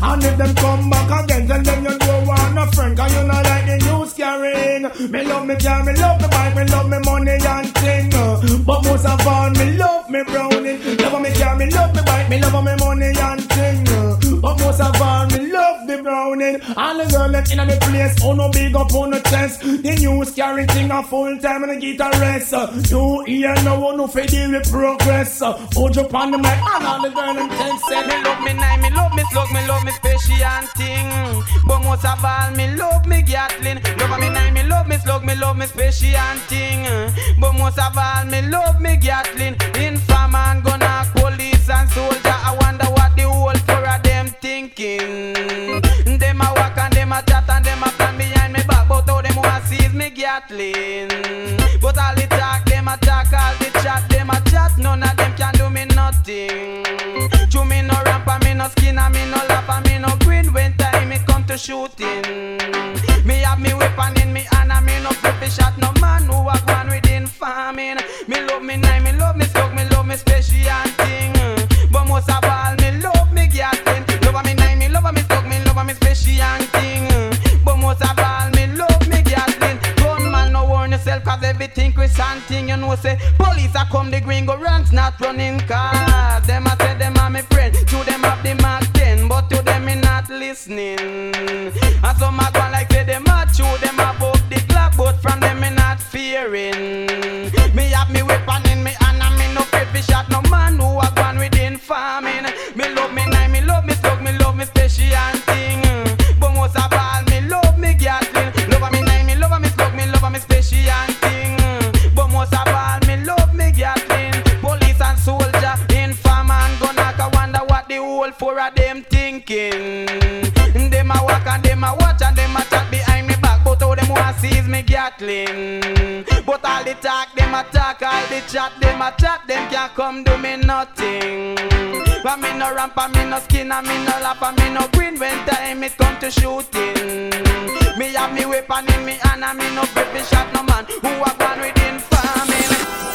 And if them come back again, tell them you don't want a friend, cause you not like the news carrying. Me love me car, me love me bike, me love me money and thing. But most of all, me love me browning. Love me car, me love me bike, me love me money and thing. But most of all, me love the brownie. All the girls left in the place, oh no big up on the chest. The news carry thing a full time and get a rest. You hear no one no deal with progress. Hold you on the mic, and all the girls them ten said Me love me nine, me love me slug, me love me special thing. But most of all, me love me Gatlin. Love me nine, me love me slug, me love me special thing. But most of all, me love me Gatlin. Informer and gunner, police and soldier. I wonder what the whole four of them thinking. Them a walk and them a chat and them a plan behind me back, but how them wanna seize me Gatlin. But all the talk, them a talk, all the chat, them a chat. None of them can do me nothing. To me no ramp and me no skin and me no laugh and me no grin when time it come to shooting. Me have me weapon in me hand and me no flip shot no man who a gone within farming. Me love me nine, me love me slug, me love me special thing. But most of all, yourself cause everything with something you know say Police a come the green go ranks not running cars. Them a say them are my friend To them have the mark 10 But to them me not listening. And some a go like say them a chew Them above the clock But from them me not fearing. Me have me weapon But me no me no skin And me no laugh and me no grin When time it come to shooting Me have me weapon in me hand And me no fi shot no man Who a gone within farming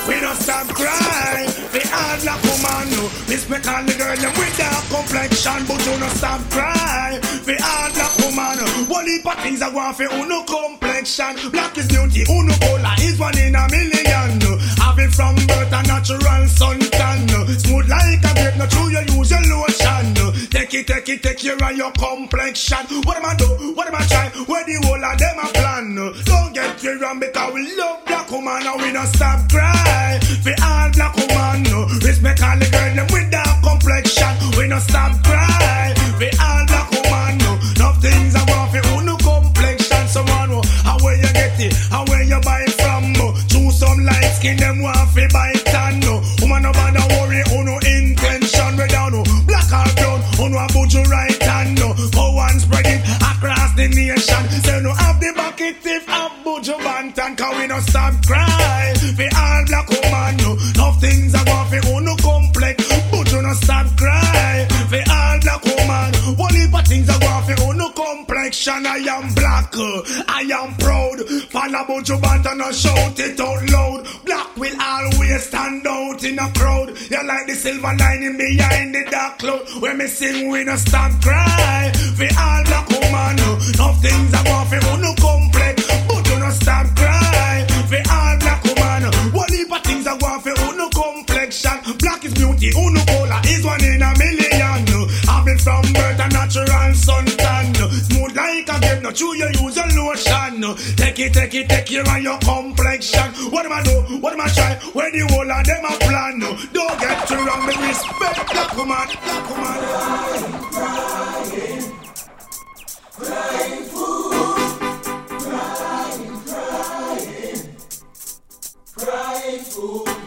We don't stop cry. The hard black woman, no. Respect all the girl them with dark complexion, but you no stop cry. The hard black woman, one heap of things I want for no complexion. Black is beauty, uno color is one in a million. Have it from birth a natural suntan. It, take it, take care of your complexion. What am I do? What am I try? Where the whole of them a plan? Don't get me wrong because we love black woman and we don't stop cry. For all black woman, respect all the girl them with dark complexion. We don't stop cry. Stop cry. For all black woman, no, no things I want for uno complex. Buju no stop cry. For all black woman, one heap of things I want for uno complexion. I am black, I am proud. Follow Buju Banton and shout it out loud. Black will always stand out in a crowd. You like the silver lining behind the dark cloud. When me sing, we no stop cry. For all black woman, no things I want a true you use your lotion. Take it, take it, take care of your complexion. What am I do? What am I try? Where the whole of them a plan? Don't get too wrong, me respect black woman, black woman. Crying, crying fool, crying, crying, crying fool.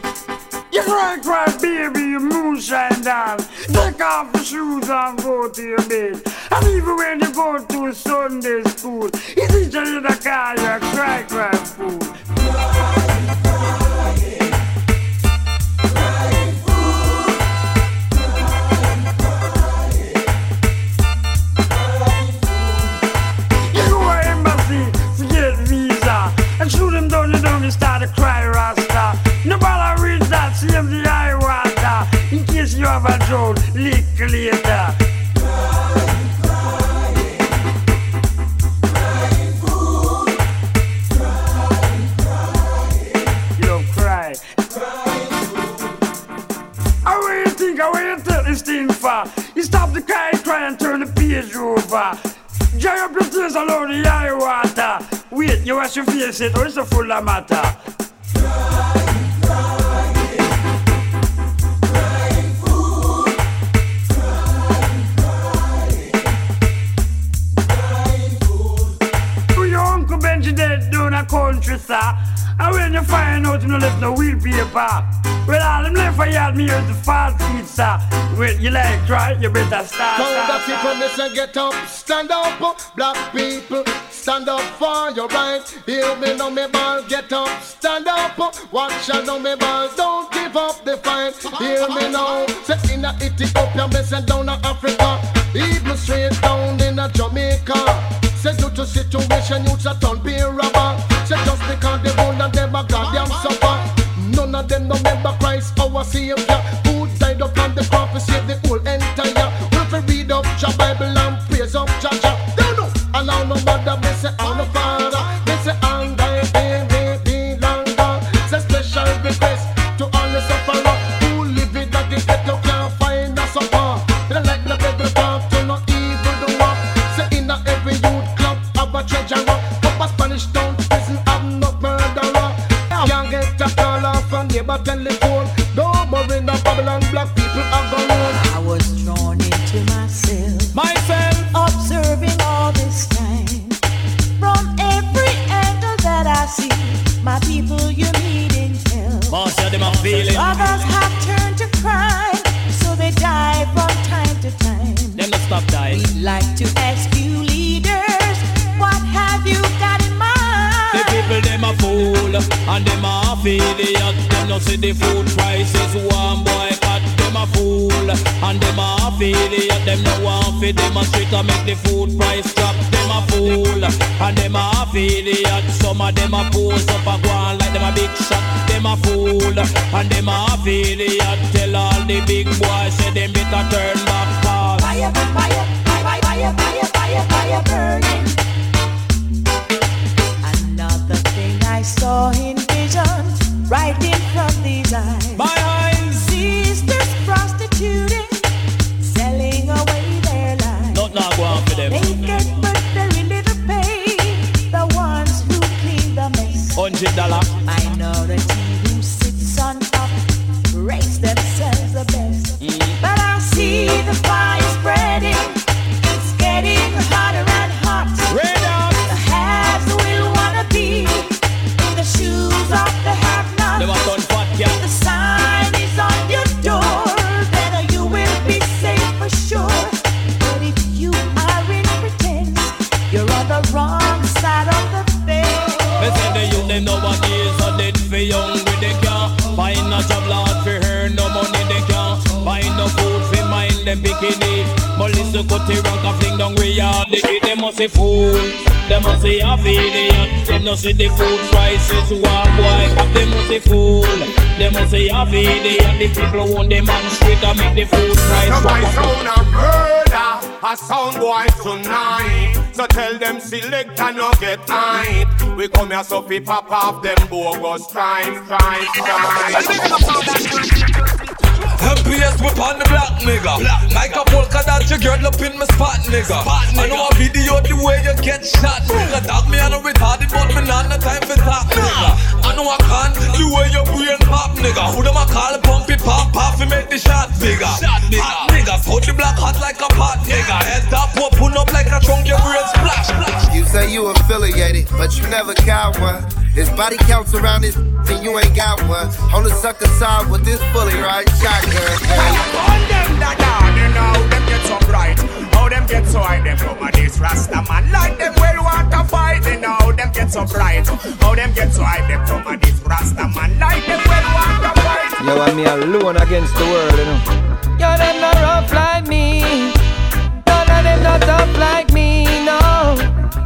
You cry, cry, baby, you moonshine down. Take off your shoes and go to your bed. And even when you go to Sunday school, you teacher in the car, you cry, cry, fool. You go to embassy to get visa and shoot them down, you down, you start to cry, Rasta. 16 far. The car, he and turn the page over. Dry up your tears allow the eye water. Wait, you wash your face, it, or it's a full of matter. Cry, a country, sir. And when you find out, you don't left no wheel paper. Well all them left for yard me here's the fast feet, sir Well you like right, you better start, Tell the people, say get up, stand up, black people, stand up for your right. Hear me now, me ball, get up, stand up, watch out now, me ball, don't give up the fight. Hear me now, say in a Ethiopia, me say down to Africa, even straight down in a Jamaica. Say due to situation, youths a turn beer robber. Say just because they own and them a goddamn suffer. Of them no remember Christ, our Savior, who died upon the cross to the whole entire. We fi read up your Bible them a pose up and go on like them a big shot. Them a fool and them a idiot. Tell all the big boys say them better turn sound tonight. So tell them select and no get tight. We come here so we pop off them bogus stripes, stripes, stripes. MPS whip on the black nigga. Like a polka dot, your girl up in my spot nigga. I know a video the way you get shot nigga. Dog me on a retarded, but me not no time for talk nigga. I know I can the way your brain pop nigga. Who them a call pump it pop pop fi make the shot bigger. Hot niggas hold the black hot like a pot nigga. Head top open up like a trunk, your brain splash splash. You say you affiliated, but you never got one. His body counts around this, and you ain't got one. On the sucker side with this fully right shotgun. On them da da, you know them get so bright. How them get so high, them come a this Rasta man like them well want to fight. You know them get so bright. How them get so high, them come a this Rasta man like them well want to fight. Yo, and me alone against the world, you know. Yo, them not rough like me. Them not tough like me, no.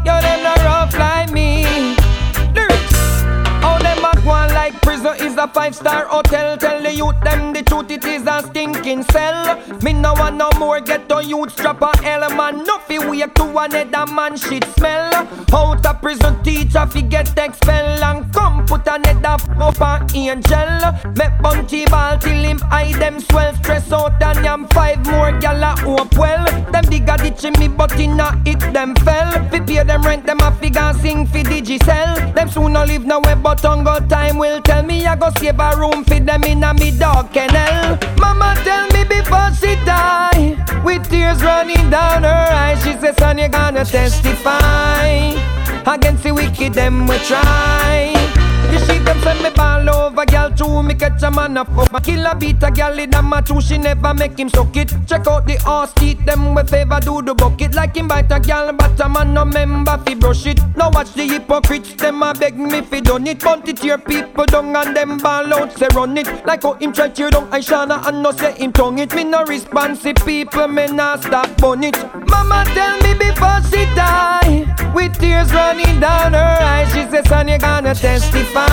Yo, them not rough like a on a a five star hotel. Tell the youth them the truth, it is a stinking cell. Me no want no more get to youth strap a hell man. No fi wake to another man shit smell. Out of prison teacher fi get expel and come put another f up an angel. Make bunty ball till him eye them swell. Stress out and yam five more gala hope well. Them digga ditch me but inna it them fell. Fi pay them rent them a figure sing fi digicel. Them soon no live nowhere but hunger time will tell me I go save a room for them in a me dog kennel. Mama tell me before she die, with tears running down her eyes, she says, son, you gonna testify against the wicked them we try. You see them send me ball over, girl, too. Me catch a man up. My killer beat a girl in a match, she never make him suck it. Check out the horse teeth, them we favor do the bucket. Like him bite a girl, but a man no member fi brush it. Now watch the hypocrites, them a beg me fi done it. Bunt it here, people down and them ball out, say run it. Like how him try to tear down Aishana and no say him tongue it. Me no responsive people, me nah stop bun it. Mama tell me before she die, with tears running down her eyes, she says, son, you gonna testify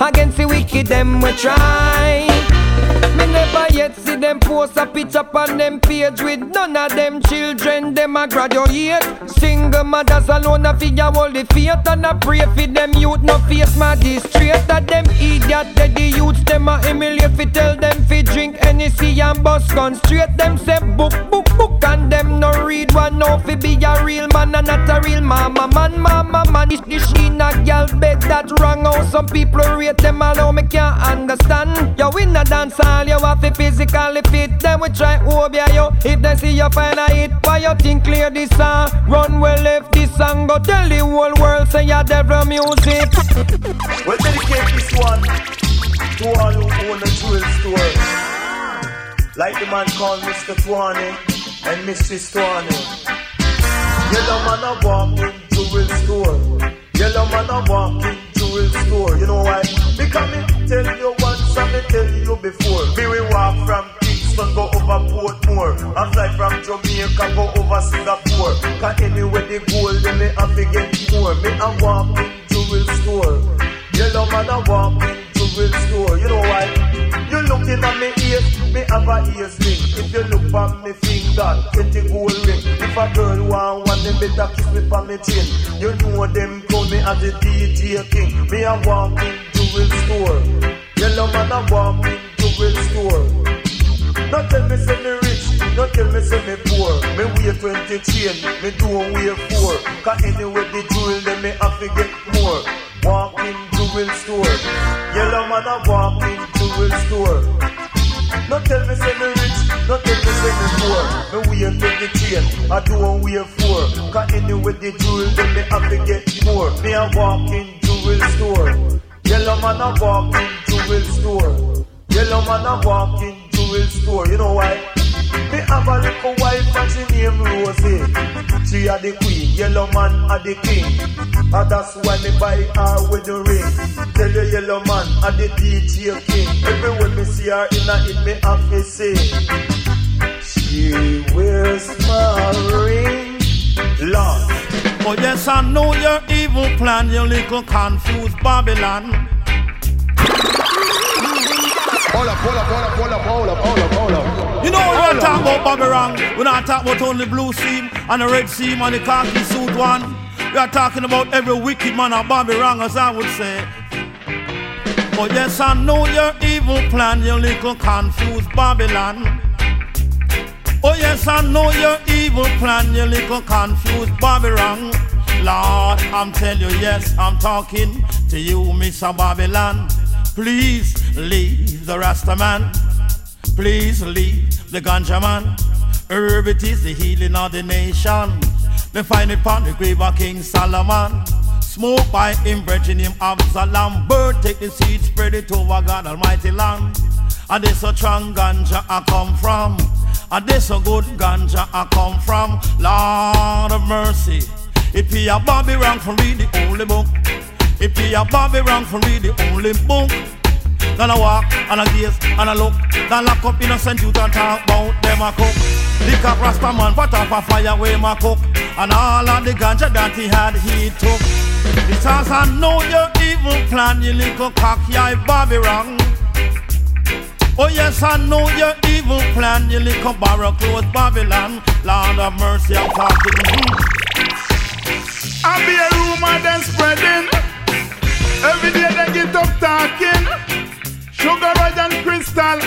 against the wicked them we try. Me never yet see them post a picture on them page with none of them children. Them a graduate. Single mothers alone a figure all the faith and a pray for them youth no face magistrate. That them idiot that the youths them a emulate fi tell them fi drink Hennessy and bus gun straight. Them say book book book and them no read one no fi be a real man and not a real mama man mama man. This this she a girl bed that wrong out. Some people rate them alone me can't understand. Yo in a dance hall you have to physically fit. Then we try obey you. If they see you find a hit, why you think clear this song? Run well left this song, go tell the whole world say you're devil music. We'll dedicate this one to all who own a jewel store. Like the man called Mr. Twane and Mrs. Twane. Yellow man a walk in jewel store. Yellow man a walk in jewel store. You know why? Because me tell you once and me tell you before. Me we walk from Kingston go over Portmore. I fly from Jamaica go over Singapore. Cause anywhere they go, then me have to get more. Me a walk in jewel store. Yellow man a walk in jewel store. You know why? You looking at me ears, me have a ears ring. If you look on me finger, get a gold ring. If a girl want one, then better kiss me on me chin. You know them call me as the DJ king. Me a walk in jewel store. Yellow man a walk in jewel store. Don't tell me say me rich, don't tell me say me poor. Me wear 20 chain, me don't wear four. Cause anyway the jewel, then me have to get more. Walk in jewel store. Yellow man a walk in jewel store. Don't tell me say me rich, don't tell me say me poor. Me wear 20 chain, I don't wear four. Cause anyway the jewel, then me have to get more. Me a walk yellow man a the king. And that's why me buy her with the ring. Tell you yellow man a the DJ king. Everywhere me see her in a it me have to say. She wears my ring. Lord. Oh yes, I know your evil plan, your little confused Babylon. Hold up, hold up, hold up, hold up, hold up, hold up. You know we talk about Babylon, we not talk about only blue seam and the red seam and the khaki suit one. We are talking about every wicked man of Babylon, as I would say. Oh yes, I know your evil plan, your little confused Babylon. Oh yes, I know your evil plan, your little confused Babylon. Lord, I'm telling you, yes, I'm talking to you, Mr. Babylon. Please leave the Rasta man. Please leave the ganja man. Herb it is the healing of the nation. Me find it the grave of King Solomon. Smoke by him, brethren him Absalom. Bird take the seed, spread it over God Almighty land. And this a strong ganja I come from. And this a good ganja I come from. Lord of mercy. It be a Babylon for read the only book. It be a Babylon for read the only book. Then I walk and I gaze and I look. Then lock up innocent youth and talk about them a cook. Lick up Rasta man, put up a fire where my cook. And all of the ganja that he had, he took. Because I know your evil plan, you little cocky eye Babylon. Oh yes, I know your evil plan, you little barrack close Babylon. Lord of mercy, I'm talking. I be a rumor then spreading. Every day they get up talking. Sugar Red and Crystal.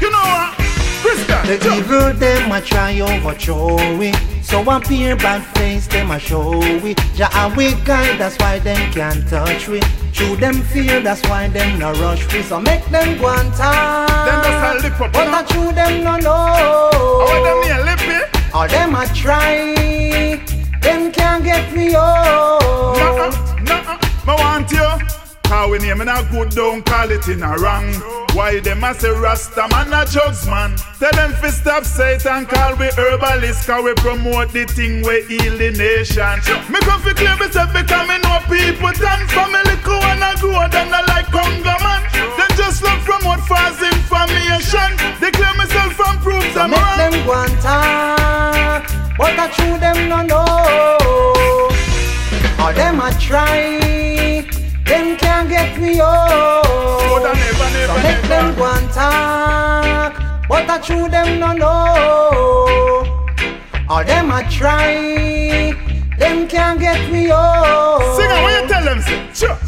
You know what? Crystal. The evil them a try overthrow we. So appear bad face them a show we. Jah a we guide, that's why them can't touch we. Through them fear, that's why them no rush we. So make them go and talk. Them just a lip up, But? I true them no know. Oh, How them near lippy? All them a try. Them can't get me out. Nuh-uh, nuh-uh. Me want you. Cause we name in a good, don't call it in a wrong. Why them a say Rasta man a jugs man? Tell them fi stop Satan, call we herbalist, cause we promote the thing we heal the nation. Me come fi clear myself because me know people done family cool and a grow than a like Congo man. Them just look promote false information. Declare myself from proof So them make wrong. them go and talk. But I true them no know. All them a try. Them get me out. So make them go and talk. But I true them no know. All them a try. Them can't get me out. Sing it, what you tell them, say? Sure.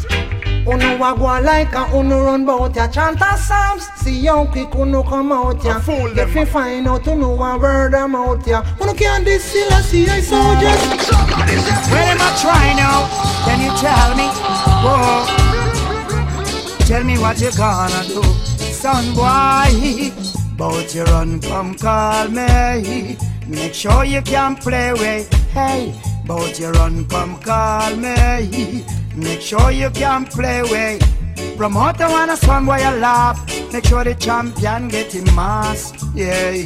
Uno a go like a uno run bout ya chant a psalms See how quick uno come out ya If you find out uno a word am out ya Uno can't this still a see I soldiers Where am I try now? Can you tell me? Whoa. Tell me what you gonna do, son boy. Bout you run, come call me. Make sure you can play with. Hey, bout you run, come call me. Make sure you can play with. Promoter wanna song where you laugh. Make sure the champion get him mass. Yeah.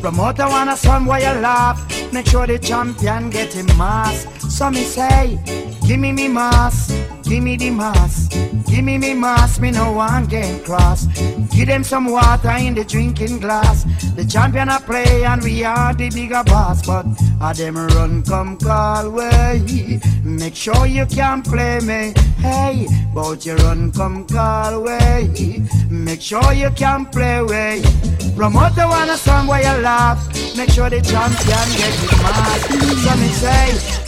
Promoter wanna song where you laugh. Make sure the champion get him mass. So me say, give me me mass. Give me the mass. Give me me mass. Me no one game cross. Give them some water in the drinking glass. The champion a play and we are the bigger boss. But a them run come call way. Make sure you can play me. Hey, but you run come call way. Make sure you can play way. Promoter want a song where you laugh. Make sure the champion get his mass. So me say.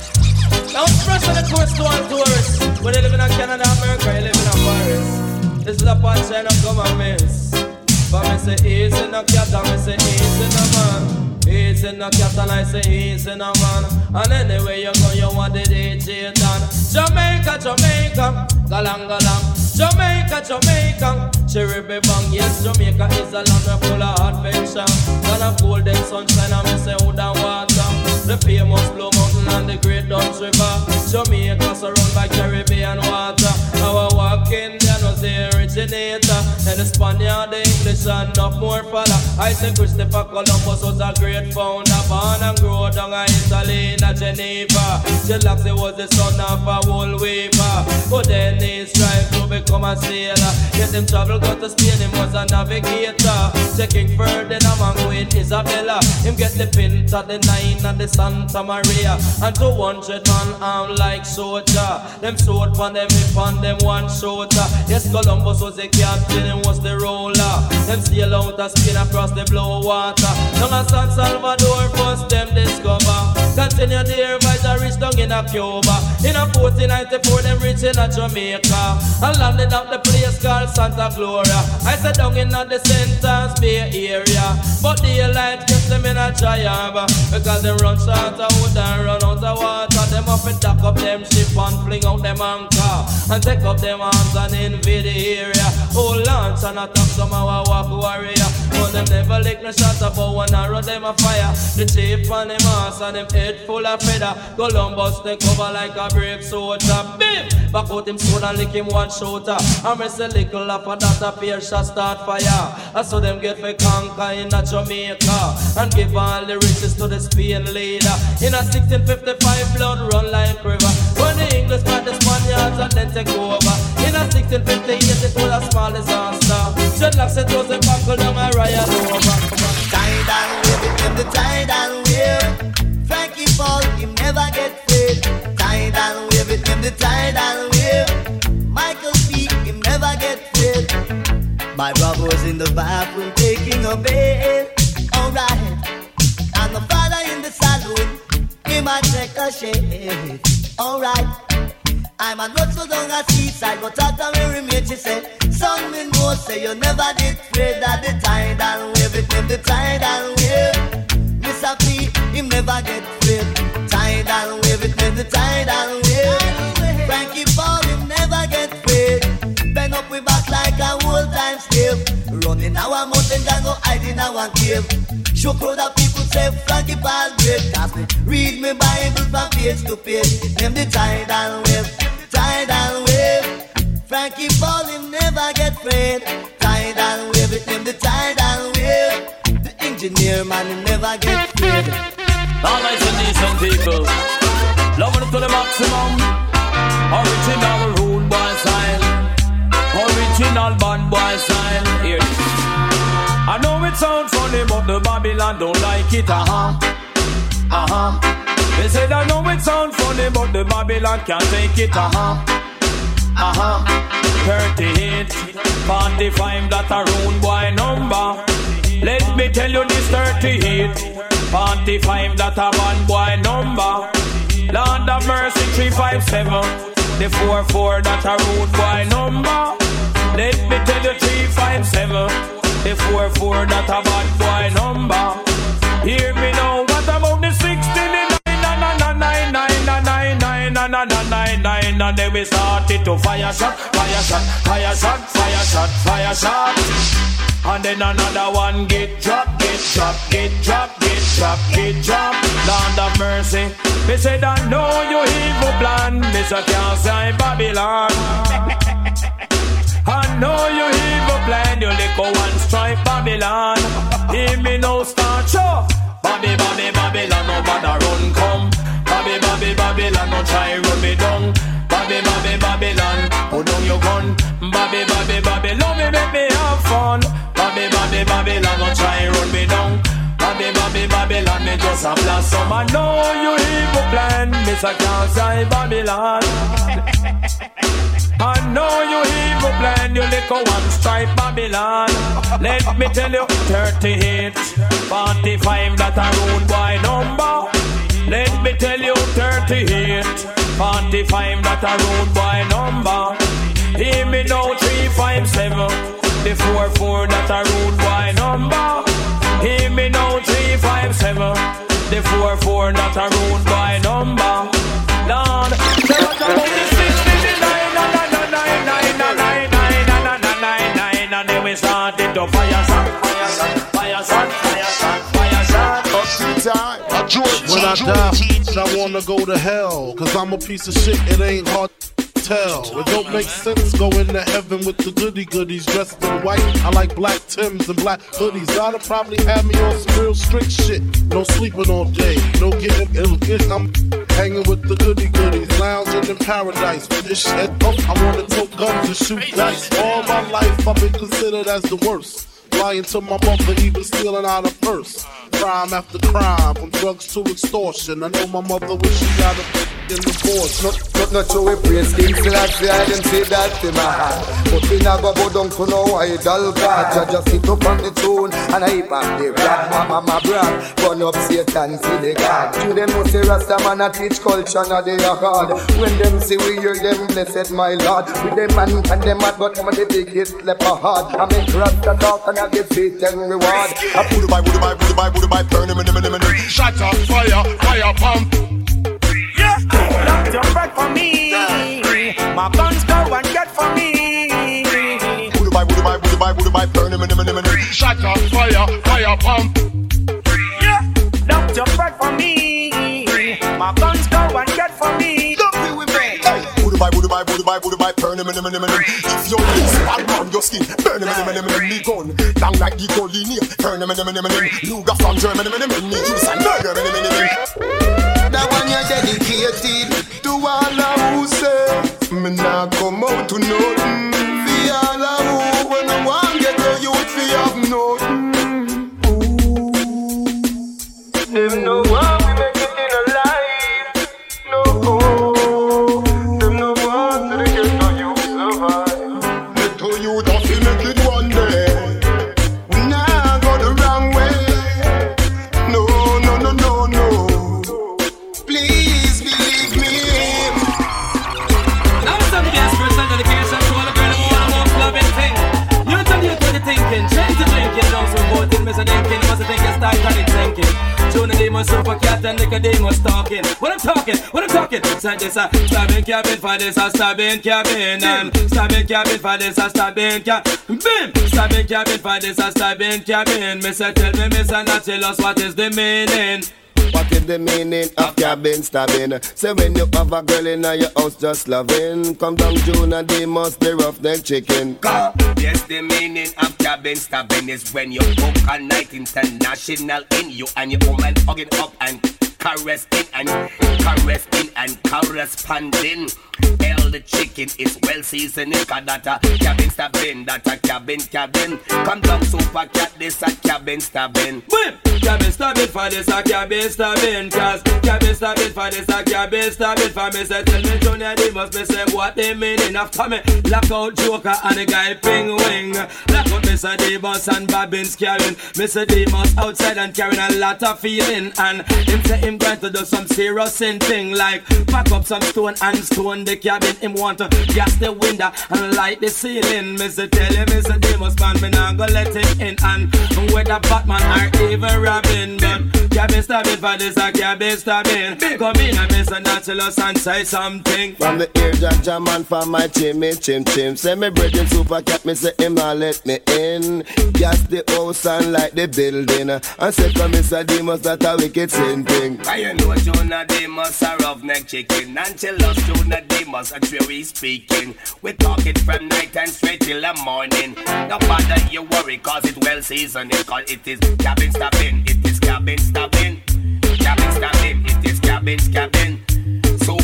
Don't stress on the coast to all tourists. Whether you live in Canada, America, you live in Paris. This is a punchline of governments. But me say easy no cat me say easy no man. Easy no cat and I say easy no man. And anyway you go, you want the DJ done. Jamaica, Jamaica, galang galang. Jamaica, Jamaica, cherry bang. Yes, Jamaica is a land where full of adventure. Gonna cool then sunshine and me say wood and water. The famous Blue Mountain and the Great Dutch River. Jamaica surrounded by Caribbean water. Our walking the originator. And the Spaniard, the English, and enough more fella. I say Christopher Columbus was a great founder. Born and grew down in Italy, in Geneva. Gelaxy was the son of a wool weaver. But then he strived to become a sailor. Yet him travel go to Spain, him was a navigator. Checking Ferdinand and Queen Isabella. Him get the Pinta, the Nine, and the Santa Maria. And 200 man arm like soldier. Them sword pon them hip on them one shoulder. Yes, Columbus was the captain, him was the roller. Them sail out a Spain across the blue water. Down a San Salvador, first them discover. Continue their voyage, I reach down in a Cuba. In a 1494, them reach in a Jamaica. And landed up the place called Santa Gloria. I said down in the St. Ann's Bay area. But daylight kept them in a triumph. Because they run short of wood and run out of water. Them up and dock up them ship and fling out them anchor. And take up them arms and invade the area. Hold launch and attack some Arawak warrior. But them never lick no shot up about one arrow them a fire. The chief and them ass and them head full of feather. Columbus take over like a brave soldier. Bim! Back out him sword and lick him one shoulder. And me say little after that a pair shot start fire. I saw them get for conquer in a Jamaica. And give all the riches to the Spain leader. In a 1655 blood run like river. When the English fight the Spaniards and then take over a stick till 50 years, it was a small disaster. Dreadlocks, it was a buckle down my riot over. Him the tide and wave. Frankie Paul, him never get fit. Tie and wave it, him the tide and wave. Michael P, him never get fit. My brother's in the bathroom taking a bath. Alright. And the father in the salon, him a take a shave. Alright. I'm a not so down a seaside, but after me remain, she said, Son, me know, say you never did afraid that the tide and wave, it name the tide and wave. Mr. P, him never get afraid. Tide and wave, it name the tide and wave. Frankie Paul, him never get afraid. Bend up we back like a old time slave. Running our mountain and go hide in our cave. Show crowd of people say Frankie Paul great. Cause me read me Bible from page to page. Name the tide and wave, tide and wave. Frankie Paul him never get afraid. Tide and wave it name the tide and wave. The engineer man him never get afraid. All nice and decent people, loving it to the maximum. Original rude boy style, original bad boy style. Here. I know it sounds funny, but the Babylon don't like it. Uh huh, uh huh. They said I know it sounds funny, but the Babylon can't take it. Uh huh, uh huh. 38, 45, that a rude boy number. Let me tell you this 38, 45, that a bad boy number. Lord of mercy, 357, the 44, that a rude boy number. Let me tell you 357, the 44, that a bad boy number. Hear me now, what about the 16? And then we started to fire shot, fire shot, fire shot, fire shot, fire shot. And then another one get dropped, get dropped, get dropped, get dropped, get dropped. Land of mercy. They said I know you evil plan. Can't say Babylon. I know you evil plan, you little one strike Babylon. Hear me now start show. Babby, Babby, Babylon, no bother run come. Babby, Babby, Babylon, no try run me down. Babby, Babby, Babylon, put down your gun. Babby, Babby, Babylon, me make me have fun. Babby, Babby, Babylon, no try run me down. Babby, Babby, Babylon, me just a blast some. I know you evil plan, Mr. Can't Babylon. <laughs> I know you evil plan, you little one stripe Babylon. Let me tell you, 38, 45, that a rude boy number. Let me tell you, 38, 45, that a rude boy number. Hear me now, 357, the 44, that a rude boy number. Hear me now, 357, the 44, that a rude boy number. Lord, to fire shot, fire shot, fire shot, fire shot. When I die, I wanna go to hell. Cause I'm a piece of shit, it ain't hard to tell. It don't make sense going to heaven with the goody goodies dressed in white. I like black Tims and black hoodies. Gotta probably have me on some real strict shit. No sleeping all day, no getting ill. I'm hanging with the goody goodies, lounging in paradise. This shit up, I wanna tote guns and shoot dice. All my life I've been considered as the worst. Lying to my mother, even stealing out of purse. Crime after crime, from drugs to extortion. I know my mother wish she got a in divorce. Not, not, not sure we praise King Selassie, I didn't say that in my heart. But we never go down to no idol God. I just sit up on the throne and I back the rap, My mama, brand. Burn up Satan, see the God. To them know say Rasta man a teach culture, now they are hard. When them see we hear them, blessed my Lord. With them man and them mad, but them the biggest leper hard. I make Rasta talk and I get Satan reward. I put it by, put it by, put it by, put it by, burn him, him, him, him. Shut up, fire, fire, pump. Yeah, lock your bread for me. My guns go and get for me. Put it by, put it by, put it by, put it by, burn him, him, him, him. Shut up, fire, fire, pump. Him, him, him. If your lips bad on your skin, burn him, him, him, him. Me gun, long like the Collinia, burn him, him, him, him. Luger from Germany, him, him. Me use and murder, him, him, him. That one you're dedicated to all of who say Me nah come out to nothing And Nicodemus talking. What I'm talking, what I'm talking. Say this a stabbing cabin for this a stabbing cabin um, and stabbing cabin for this a stabbing cabin. Stabbing cabin for this a stabbing cabin. Mister tell me, Mister not tell us what is the meaning. Is the meaning of cabin stabbing? Say when you have a girl in your house just loving Come down June and they must be roughneck chicken Yes, the meaning of cabin stabbing is when you book a night international in you and your woman hugging up and caressing and caressing and corresponding. Hell, the chicken is well seasoned. Cause that a cabin stabbing, that a cabin cabin. Come down super cat, this a cabin stabbing. Boom! Cabin stabbing for this a cabin stabbing Cause cabin stabbing for this a cabin stabbing For me say tell me Junior they must be say what they meaning After me lock out Joker and the guy Ping Wing Lock out Mr. Davis and Bobbins carrying Mr. Davis outside and carrying a lot of feeling And him say him going to do some serious thing Like pack up some stone and stone the cabin Him want to gas the window and light the ceiling Mr. tell him Mr. Davis man me not gonna let him in And whether Batman or even Robin But cabin stabbing for this a cabin stabbing Come in and Mr. Nautilus and say something From the ear jam jam man from my chimney chim chim Say me brethren super cat me say him not let me in Gas the house and light the building And say come Mr. Demus that a wicked sin thing I you know Junior Demus a roughneck chicken And tell us Junior Demus a we speaking. We talk it from night and straight till the morning. No bother you worry cause it well seasoned Cause it is cabin stabbing, it is cabin stabbing. Cabin stabbing, it is cabin stabbing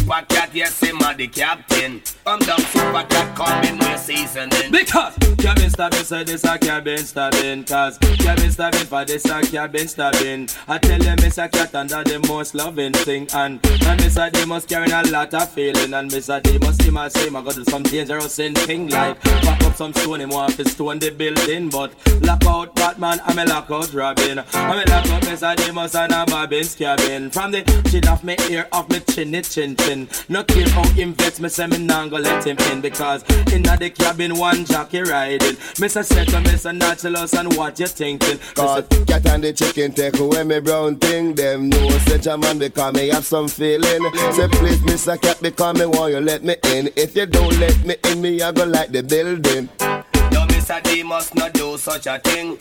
Super cat, yes, him a the captain I'm down super cat, coming with seasoning Because cabin stabbing say this a cabin stabbing Cause cabin stabbing for this a cabin stabbing I tell them Mr. Cat and that the most loving thing And, and Mr. Demus carry a lot of feeling And Mr. Demus my say I got do some dangerous in thing Like pack up some stone, him want to stone the building But lock out Batman, I'm a lock out Robin I'm a lock out Mr. Demus and a Bobbins cabin From the chin off me ear, off me chinny chin chin No care how him vex, me say me nah go let him in Because inna the cabin one jockey riding Miss a set Mr. Seto, Mr. Nautilus and what you thinking Cause cat and the chicken take away me brown thing Them know such a man because me have some feeling Say please Mr. Cat because me want you let me in If you don't let me in me I go like the building No, Mr. Demus not do such a thing.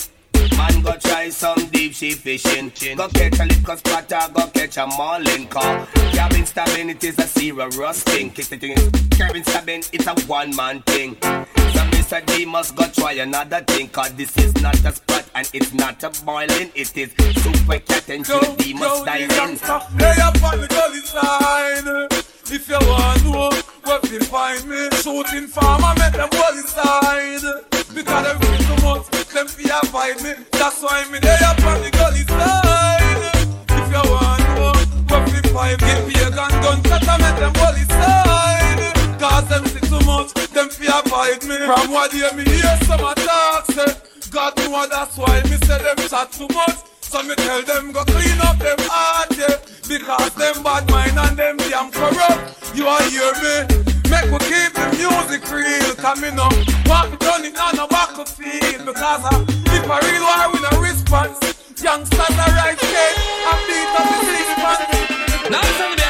Man go try some deep sea fishing. Go catch a little splatter, go catch a marlin car. Cabin stabbing, it is a serious thing. Cabin stabbing, it's a one man thing. So Mr. Demus go try another thing. Cause this is not a spot and it's not a boiling. It is super cat and chill Demus dive in. Hey, up on the gully side. If you want know where to find me, shooting farmer, make them all inside. Because them feel too much, them fear fight me. That's why me there up on the gully side. If you want where to find me, get me a gun, gun, cut and make them all inside. Cause them see too much, them fear fight me. From what they me hear some attacks, say, God know that's why me say them chat too much. So me tell them go clean up them heart, yeah Because them bad mind and them damn corrupt You are hear me? Make we keep the music real. Cause me no want me done it on a battlefield Because uh, if a real war with a response. Youngsters are right here and beat up the city Now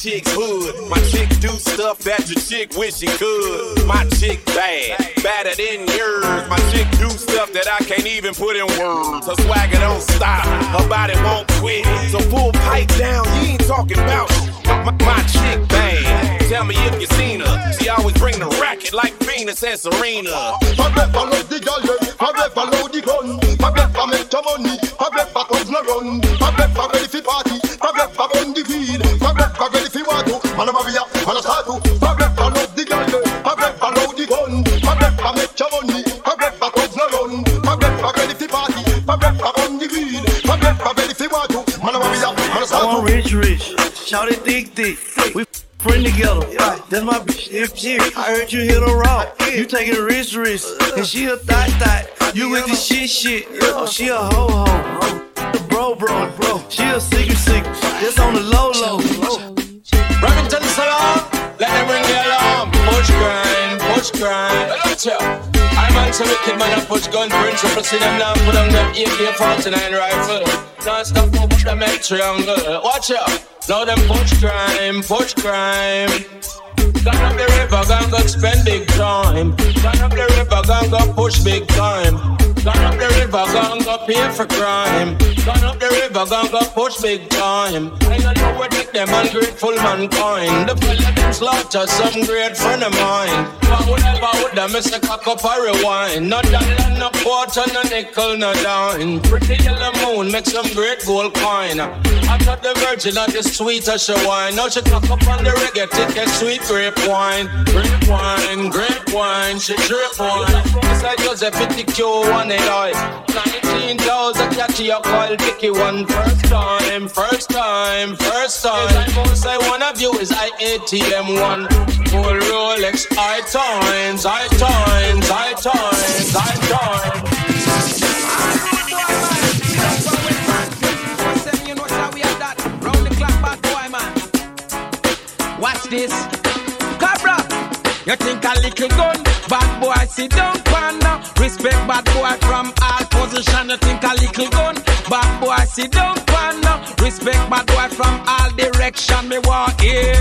my chick's hood. My chick do stuff that your chick wish she could. My chick bad, badder than yours. My chick do stuff that I can't even put in words. Her swagger don't stop, her body won't quit. So pull pipe down, you ain't talking about my, my chick bad. Tell me if you seen her. She always bring the racket like Venus and Serena. Forget follow the girl, the gun. For make your money, no run. Ready for party, the weed. Shout it thick, thick. We friend together. That's my bitch. If she, I heard you hit her raw. You taking a rich, rich. And she a thot, thot. You with the shit, shit. Oh, she a ho, ho. The bro, bro, bro. She a secret, secret. That's on the low, low. Remington Salon, let them ring the alarm. Push grind, push grind. Wicked man a push gun principle. See them now put on them AK-49 rifle. Now stop up with them head triangle. Watch out. Now them push crime, push crime. Gone up the river, gone go spend big time. Gone up the river, gone go push big time. Gone up the river, gone go pay for crime. Gone up the river, gone go push big time. I don't know where take them ungrateful mankind. The fella them slaughter some great friend of mine. But whatever would them miss a cock up a rewind. No dollar, no quarter, no nickel, no dime. Pretty yellow moon make some great gold coin. I thought the virgin of the sweet as she wine. Now she cock up on the reggae, take a sweet grape wine. Grape wine, grape wine, she drip wine. It's like Joseph the Q one eight eye. 19,000 catch your coil, pick you one first time, first time, first time. Is I most I one of you is I ATM one. Full Rolex, I times, I times, I times, I times. Watch this. Cabra, you think a little gun? Bad boy, sit down, panda. Respect bad boy from all position. You think a little gun? Bad boy, sit down, panda. Respect bad boy from all direction. Me want hear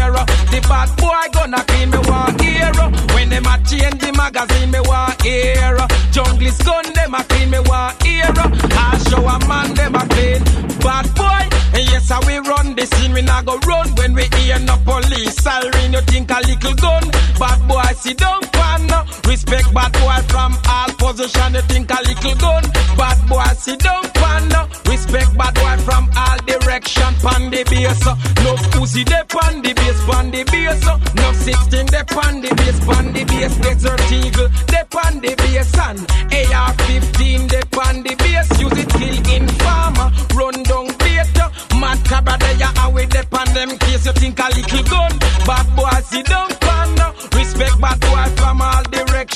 the bad boy gonna clean. Me want hear when them a change the magazine. Me want hear junglist gun them a clean. Me want hear I show a man them a clean. Bad boy, and yes I we run the scene. We not go run when we hear no police siren. You think a little gun? Bad boy, sit down, panda. Respect bad boy from all position. You think a little gun? Bad boy, sit down, panda. Respect bad boy from all direction. Pan the base, no pussy they pan the base, pan the base. No 16 they pan the base, pan the base. Desert eagle they pan the base and AR-15 they pan the base. Use it kill informer, run down beta. Mad cabra they are away they pan them case. You think a little gun? Bad boy, sit down, panda. Respect bad boy from all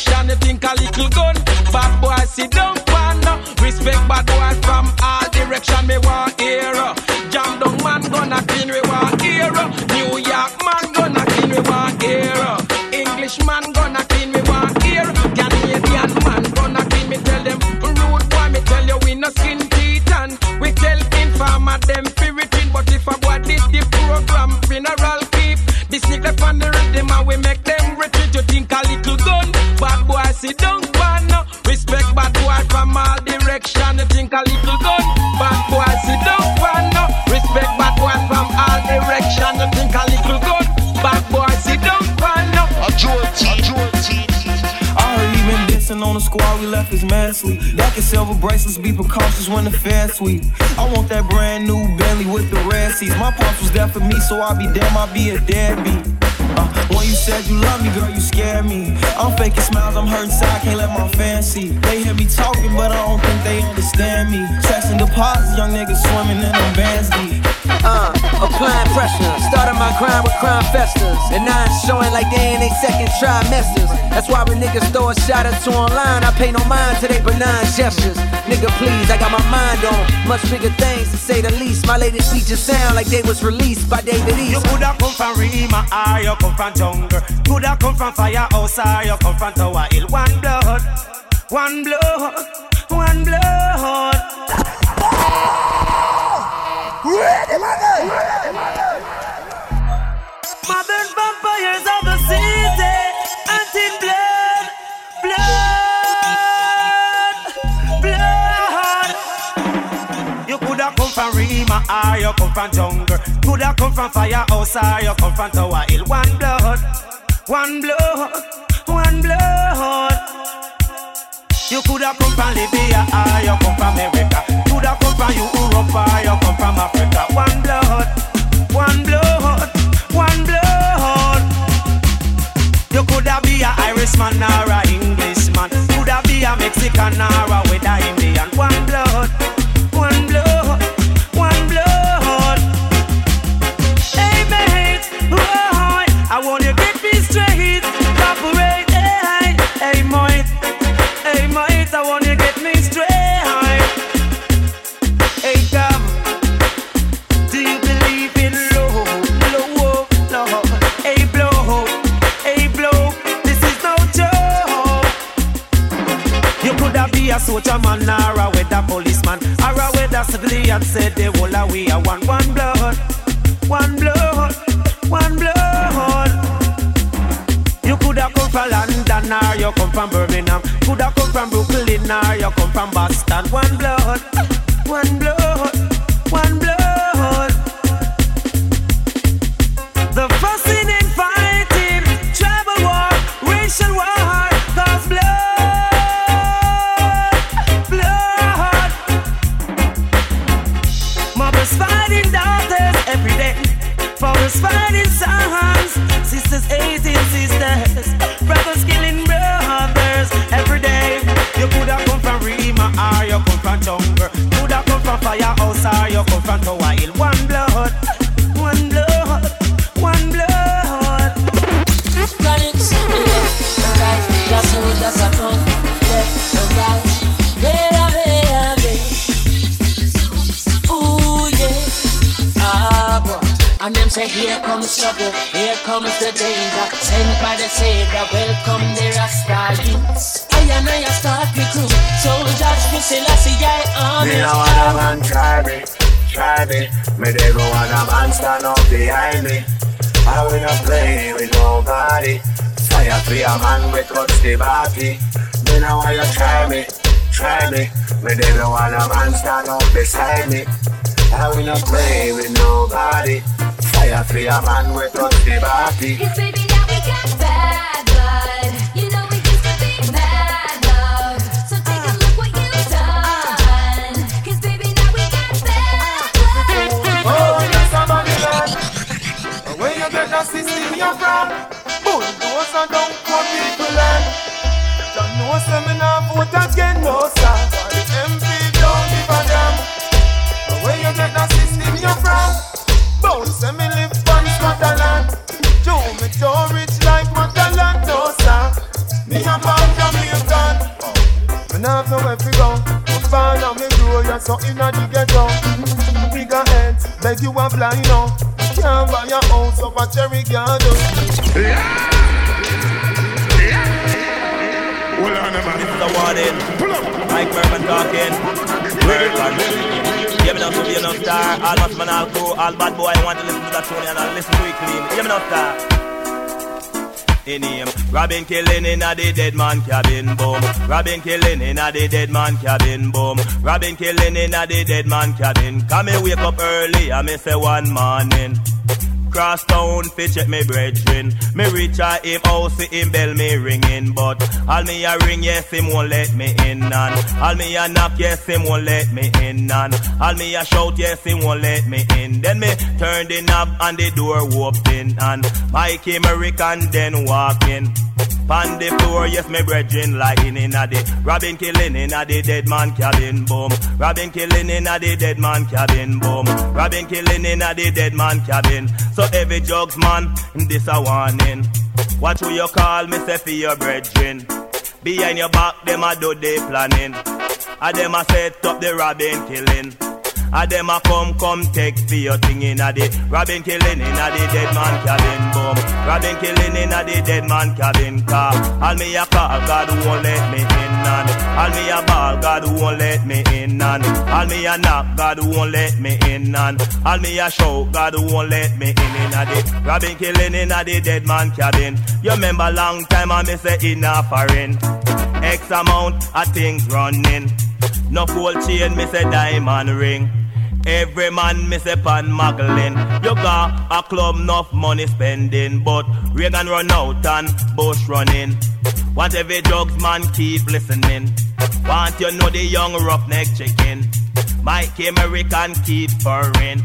direction. You think a little gun? Bad boy, sit down, panda. Respect bad boy from all direction. Me sit down, pan. Respect bad boy from all direction. You think a little gun? Bad boy sit down, pan. Respect bad boy from all direction. You think a little gun? Bad boy sit down, pan. A I heard he been dissing on the squad, we left his man sweet. Back in silver bracelets, be precautious when the fair sweet. I want that brand new Bentley with the red seats. My pops was there for me, so I be damn, I be a deadbeat. Uh, when you said you love me, girl, you scared me. I'm faking smiles, I'm hurting inside, can't let my see. They hear me talking, but I don't think they understand me. And deposits, young niggas swimming in them bands deep. Uh, applying pressure. Started my grind with crime festers. And now I'm showing like they in they second trimesters. That's why when niggas throw a shot at two online, I pay no mind to they benign gestures. Nigga, please, I got my mind on much bigger things to say the least. My latest features sound like they was released by David East. You coulda come from Rema or you come from jungle. Coulda come from firehouse or you come from Tower Hill. One blood, one blood, one blood. Ready, mother! Modern vampires of the city, hunting blood, blood, blood. You coulda come from Rema or you come from jungle. Coulda come from firehouse or you come from Tower Hill. One blood, one blood, one blood. You coulda come from Libya or you come from America. Coulda come from Europe you come from Africa. One blood, one blood, one blood. You coulda be a Irishman or a Englishman. Coulda be a Mexican or a with Indian. One blood, one blood, one blood. Hey mate, I want you get me straight, operate. Hey, hey mate, hey mate, I want a soldier man or a weather policeman or a weather civilian. Said the whole of we are one, one blood, one blood, one blood. You coulda come from London or you come from Birmingham. Coulda come from Brooklyn or you come from Boston. One blood, one blood, Fathers fighting sons, sisters hating sisters, brothers killing brothers every day. You coulda come from Rema or you come from jungle. Coulda come from firehouse or you come from Tower Hill. One blood, And them say here comes trouble, here comes the danger. Sent by the Savior, welcome the Rasta youths. I and I start me crew, soldiers for Selassie, I army. Me no want a man try me, try me. Me they go want a man stand up behind me. I will not play with nobody. Fire for a man we touch the body. Me no you try me, try me. Me they go want a man stand up beside me. I will not play with nobody. Fire for a man we touch the body. Cause baby now we got bad blood You know we used to be mad love So take a look what you've done Cause baby now we got bad blood Oh, yes, somebody land. Where you get that system you from? Bulldozer don't come people land. Don't know seminar vote again, no Where you get that system you from? Bounce and me live on Scotland. Joe me don't rich like Motherland, no sir. Me a man Jamaican. Me nah have nowhere to go. Me born and me grow, yeah, so inna the ghetto. Bigger heads, beg you a blind no. Can't buy a house up a cherry garden. Hold on, man. This is a warning. Mike Merman talking. Merman. Hear me now, so be enough star. All much man, all crew, all bad boy. want to listen to that tune and I'll listen to it clean. Hear me not star. In him, Robin killing in a the dead man cabin boom. Robin killing in a the dead man cabin boom. Robin killing in a the dead man cabin. Come me wake up early, I me say one morning. Cross town fi check me brethren. Me reach a him house, see him bell me ringing, but all me a ring, yes him won't let me in, and all me a knock, yes him won't let me in, and all me a shout, yes him won't let me in. Then me turn the knob and the door open, and Mikey American then walk in. Pan the floor, yes, me brethren lying in a the Robin killing in a the dead man cabin boom. Robin killing in a the dead man cabin boom. Robin killing in a the dead man cabin. So every jugs man, this a warning. Watch who you call me, say for your brethren. Behind your back, them a do they planning. A them a set up the Robin killing. A them a come, come take for your thing in a the Robin killing in a the dead man cabin boom. Robin killing in a the dead man cabin car. All me a call, God won't let me in and all me a ball, God won't let me in and all me a knock, God won't let me in and all me a show, God won't let me in in a the Robin killing in a the dead man cabin. You remember long time I me say in a foreign. X amount of things running. No gold chain, me say diamond ring. Every man me say pan muggling. You got a club enough money spending, but Reagan run out and Bush running. Want every drugs man keep listening. Want you know the young roughneck chicken. Mike American keep purring.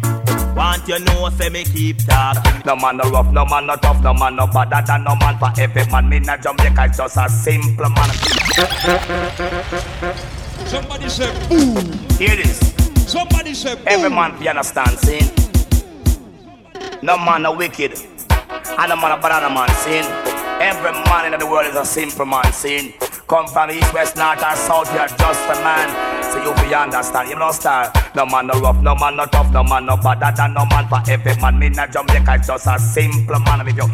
Want you know say me keep talking. No man no rough, no man no tough, no man no better than no man for every man. Me not Jamaica, it's just a simple man. Somebody say boom. Hear this. Somebody say boom. Every man you understand, sin. No man a wicked. And no man a than man, sin. Every man in the world is a simple man, sin. Come from east, west, north, or south, you're just a man. So you be understand, you know, star. No man no rough, no man no tough, no man no better than no man for every man. Me not Jamaica, just a simple man with you.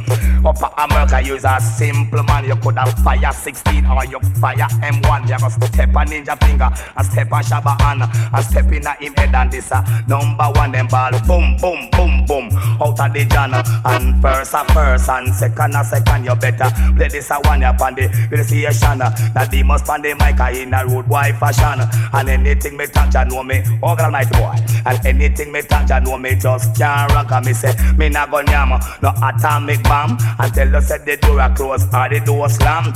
Upper America, is a simple man. You could have fire 16 or you fire M1. You go step on ninja finger, and step on Shabba Anna, and step in a him head and this a number one. Them ball boom, boom, boom, boom out of the jana. And first a first and second a second. You better play this a one up on the realization. That must pan the mic in a road boy fashion. And anything me touch, I know me, God almighty boy. And anything me touch, I know me just can't rock. And me say, me not go nyam, no atomic bomb. Until you said the door a close or the door slam.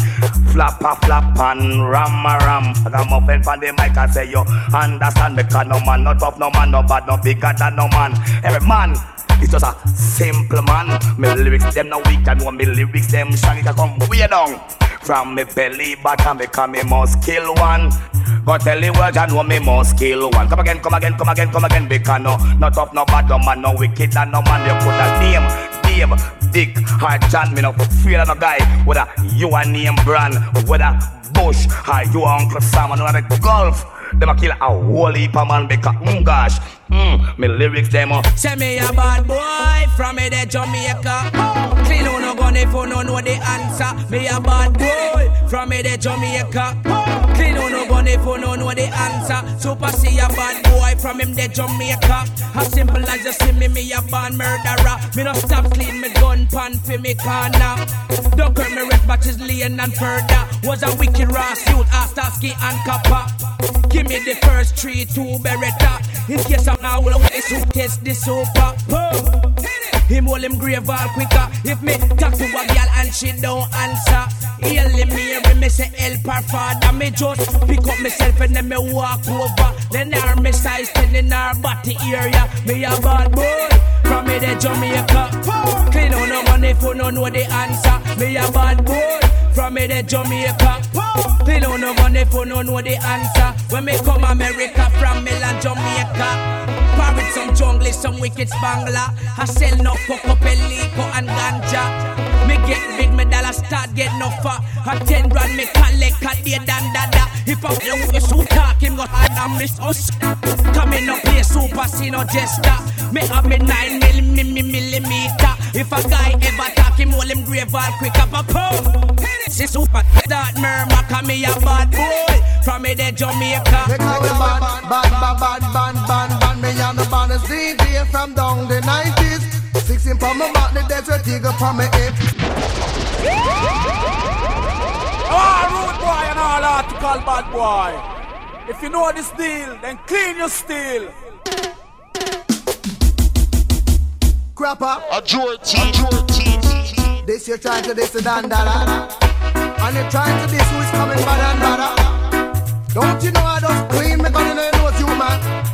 Flap a flap and ram a ram. I got muffin from the mic and say, you understand me, cause no man, no tough, no man, no bad, no bigger than no man. Every man, it's just a simple man. Me lyrics them no weak, I know me lyrics them. It can come way down from me belly button because me must kill one. Go tell the world I know me must kill one. Come again, come again, come again, come again. Because no, not tough, no bad, no man, no wicked, and no man. You put a name, Dave, Dick, or John. Me no fear of no guy. Whether you a name brand, whether Bush, or you Uncle Sam, and the golf. Them a kill a whole heap of man because, mm, gosh, mm, me lyrics them uh, Say me a bad boy from me the Jamaica. Clean on no gun if you no know the answer. Me a bad boy from me the Jamaica. Clean on no gun if you no know the answer. Super see a bad boy from him the Jamaica. As simple as you see me, me a bad murderer. Me no stop clean me gun pan for me corner. Don't hurt me red batches laying and further. Was a wicked raw suit, Astaski and Kappa. Give me the first three, two Beretta. In case I'm now will the suitcase, the sofa. Boom. Him hold him grave all quicker. If me talk to a girl and she don't answer, heal him here, me say help her father. Me just pick up myself and then me walk over. Then her me size ten in her body area. Me a bad boy from me the Jamaica. Clean on no money you no know the answer. Me a bad boy from me the Jamaica. Clean on no money you no know the answer. When me come America from Milan, Jamaica. Parrot some jungle, some wicked spangler. I sell no coco, pelico and ganja. Me get big, me dollar start get no far. A ten brand me collect a day dan dada. If I play with so talk, him go hard and miss us. Coming up here, super see no jester. Me have me nine milli, mi, mi, millimeter. If a guy ever talk, him hold him grave all quick up a pump. See super that murmur, come me a bad boy. From me the Jamaica. They call me bad, bad, bad, bad, bad, bad, bad. Me and the baddest DJ from down the 90s. Sixteen from my back, the desert eagle from my hip. Ah, rude boy and all article bad boy. If you know this deal, then clean your steel. Crapper. A Jorty. A Jorty. This you're trying to this and that. And you're trying to this who is coming bad and bad. Don't you know I just clean me gun in the nose, you man.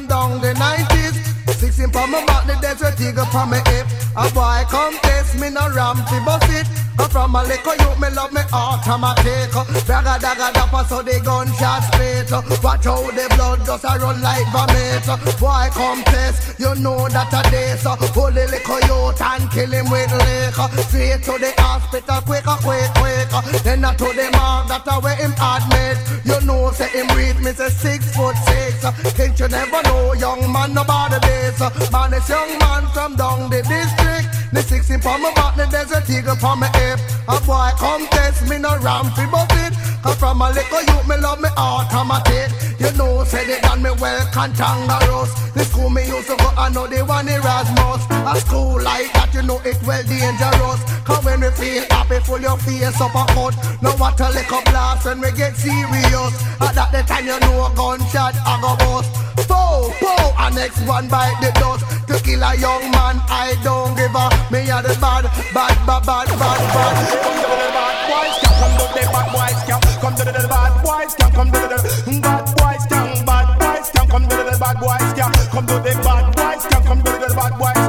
From down the 90s. Sixteen from my back, the desert eagle from my hip. A boy come test me, no ram fi bust it. Come from a liquor youth, me love me automatic. Dagga dagga dapper, so the gunshot spit. Watch how the blood just a run like vomit. Boy come test, you know that a day. So hold the liquor youth and kill him with liquor. Straight to the hospital, quicker, quick, quick. Then I to the mark, that a way him admit. You know, say him read me, say six foot six. Can't you never know, young man, nobody this. Man, this young man from down the district. The 16 for my back, the desert eagle for my hip. A boy come test me, no ram fi bust it. Cause from a little youth, me love me automatic. You know, say they done me well cantangerous. The school me used to go, I know they want Erasmus. A school like that, you know it well dangerous. Cause when we feel happy, full your face up a cut. No what a up blast when we get serious. At that the time you know a gunshot, I go bust. Pow, pow, and next one bite the dust. To kill a young man, I don't give a. Me are the bad, bad, bad, bad, bad, bad. Come to the bad boys, come to the bad boys, can come to the bad boys, can come to the bad boys, can bad boys, can come to the bad boys, can come to the bad boys, can come to the bad boys,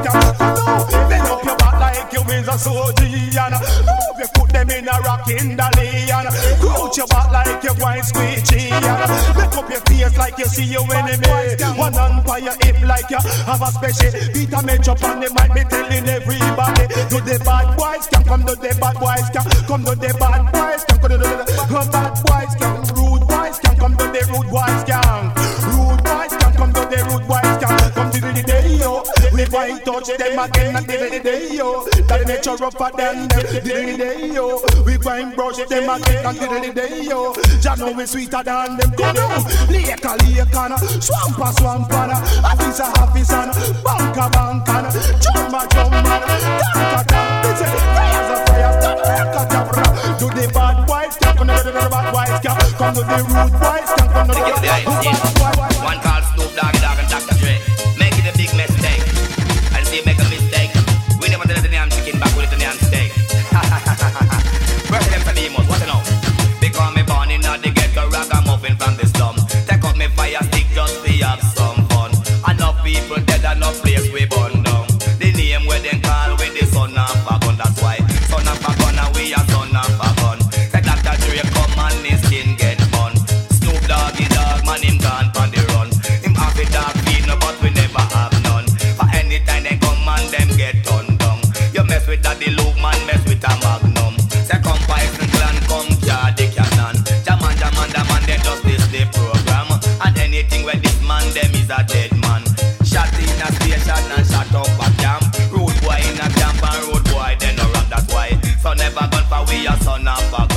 a soldier, move your foot them in a rocking dalian. Crouch your back like you're going squeegee, make up your face like you see your enemy. One hand by your hip like you have a special beat a match up and they might be telling everybody. Do the bad boys come to the bad boys come to the bad boys can come to the bad boys might touch them again and the day yo. That nature rougher than the day yo. We going brush them again and the day yo. Jah know we sweeter than them. Come on, lake a lake and swamp a swamp and office a office and bank a bank and jump a jump and tank a tank. We say fires a tank a tank. To the bad boys, come to the bad boys, come to the rude boys, come to the bad boys. With Daddy Luke, man, mess with a Magnum. Say come Python clan, come Cardi Cannon. Jaman, Jaman, the man, they just this the program. And anything where this man, them is a dead man. Shot in a station and shot up a camp. Road boy in a camp and road boy, they no rap, that's why. So never gun for we a son of a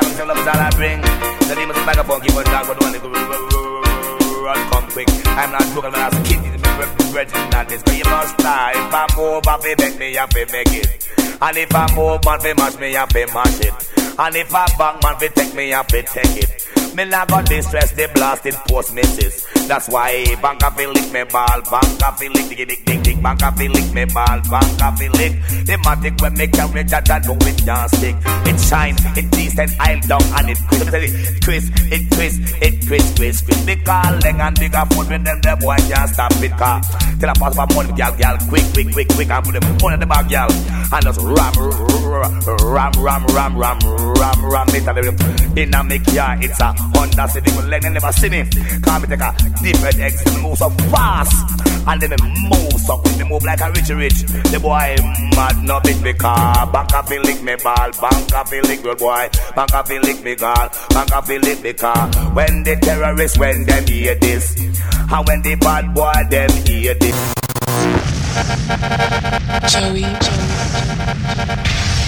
challenge, all of us all I bring. The demons is on keep on dog, but one go run come quick. I'm not broken, but I'm a kid. Virgin that is, but you must die. If I move, I fi make me, I fi make it. And if I move, man, fi mash me, I fi mash it. And if I bang, man, fi take me, I fi take it. Me not got distress, they blasted post misses. That's why banka fi lick me ball, banka fi lick, diggy dick dick dick, banka fi lick me ball, banka fi lick. The matic when me carry that, I know it stick. It shine, it decent, I'll down, and it quiz, it quiz, it quiz, it quiz, quiz, quiz. Big call, leg and bigger foot with them, them boy can't stop it, car. Till I pass my money, gal, gal, quick, quick, quick, quick, and put them money in the bag, gal. and just ram, ram, ram, ram, ram, ram, ram it. And in a make yard, it's a Honda City. But let me never see me. Can't me take a different and move so fast. And then me move so quick, me move like a rich rich. The boy mad, no bit me car. Bank up and lick me ball, bank up and lick good boy. Bank up and lick me car, bank up and lick me car. When the terrorists, when them hear this. And when the bad boy, them hear this. Joey, Joey.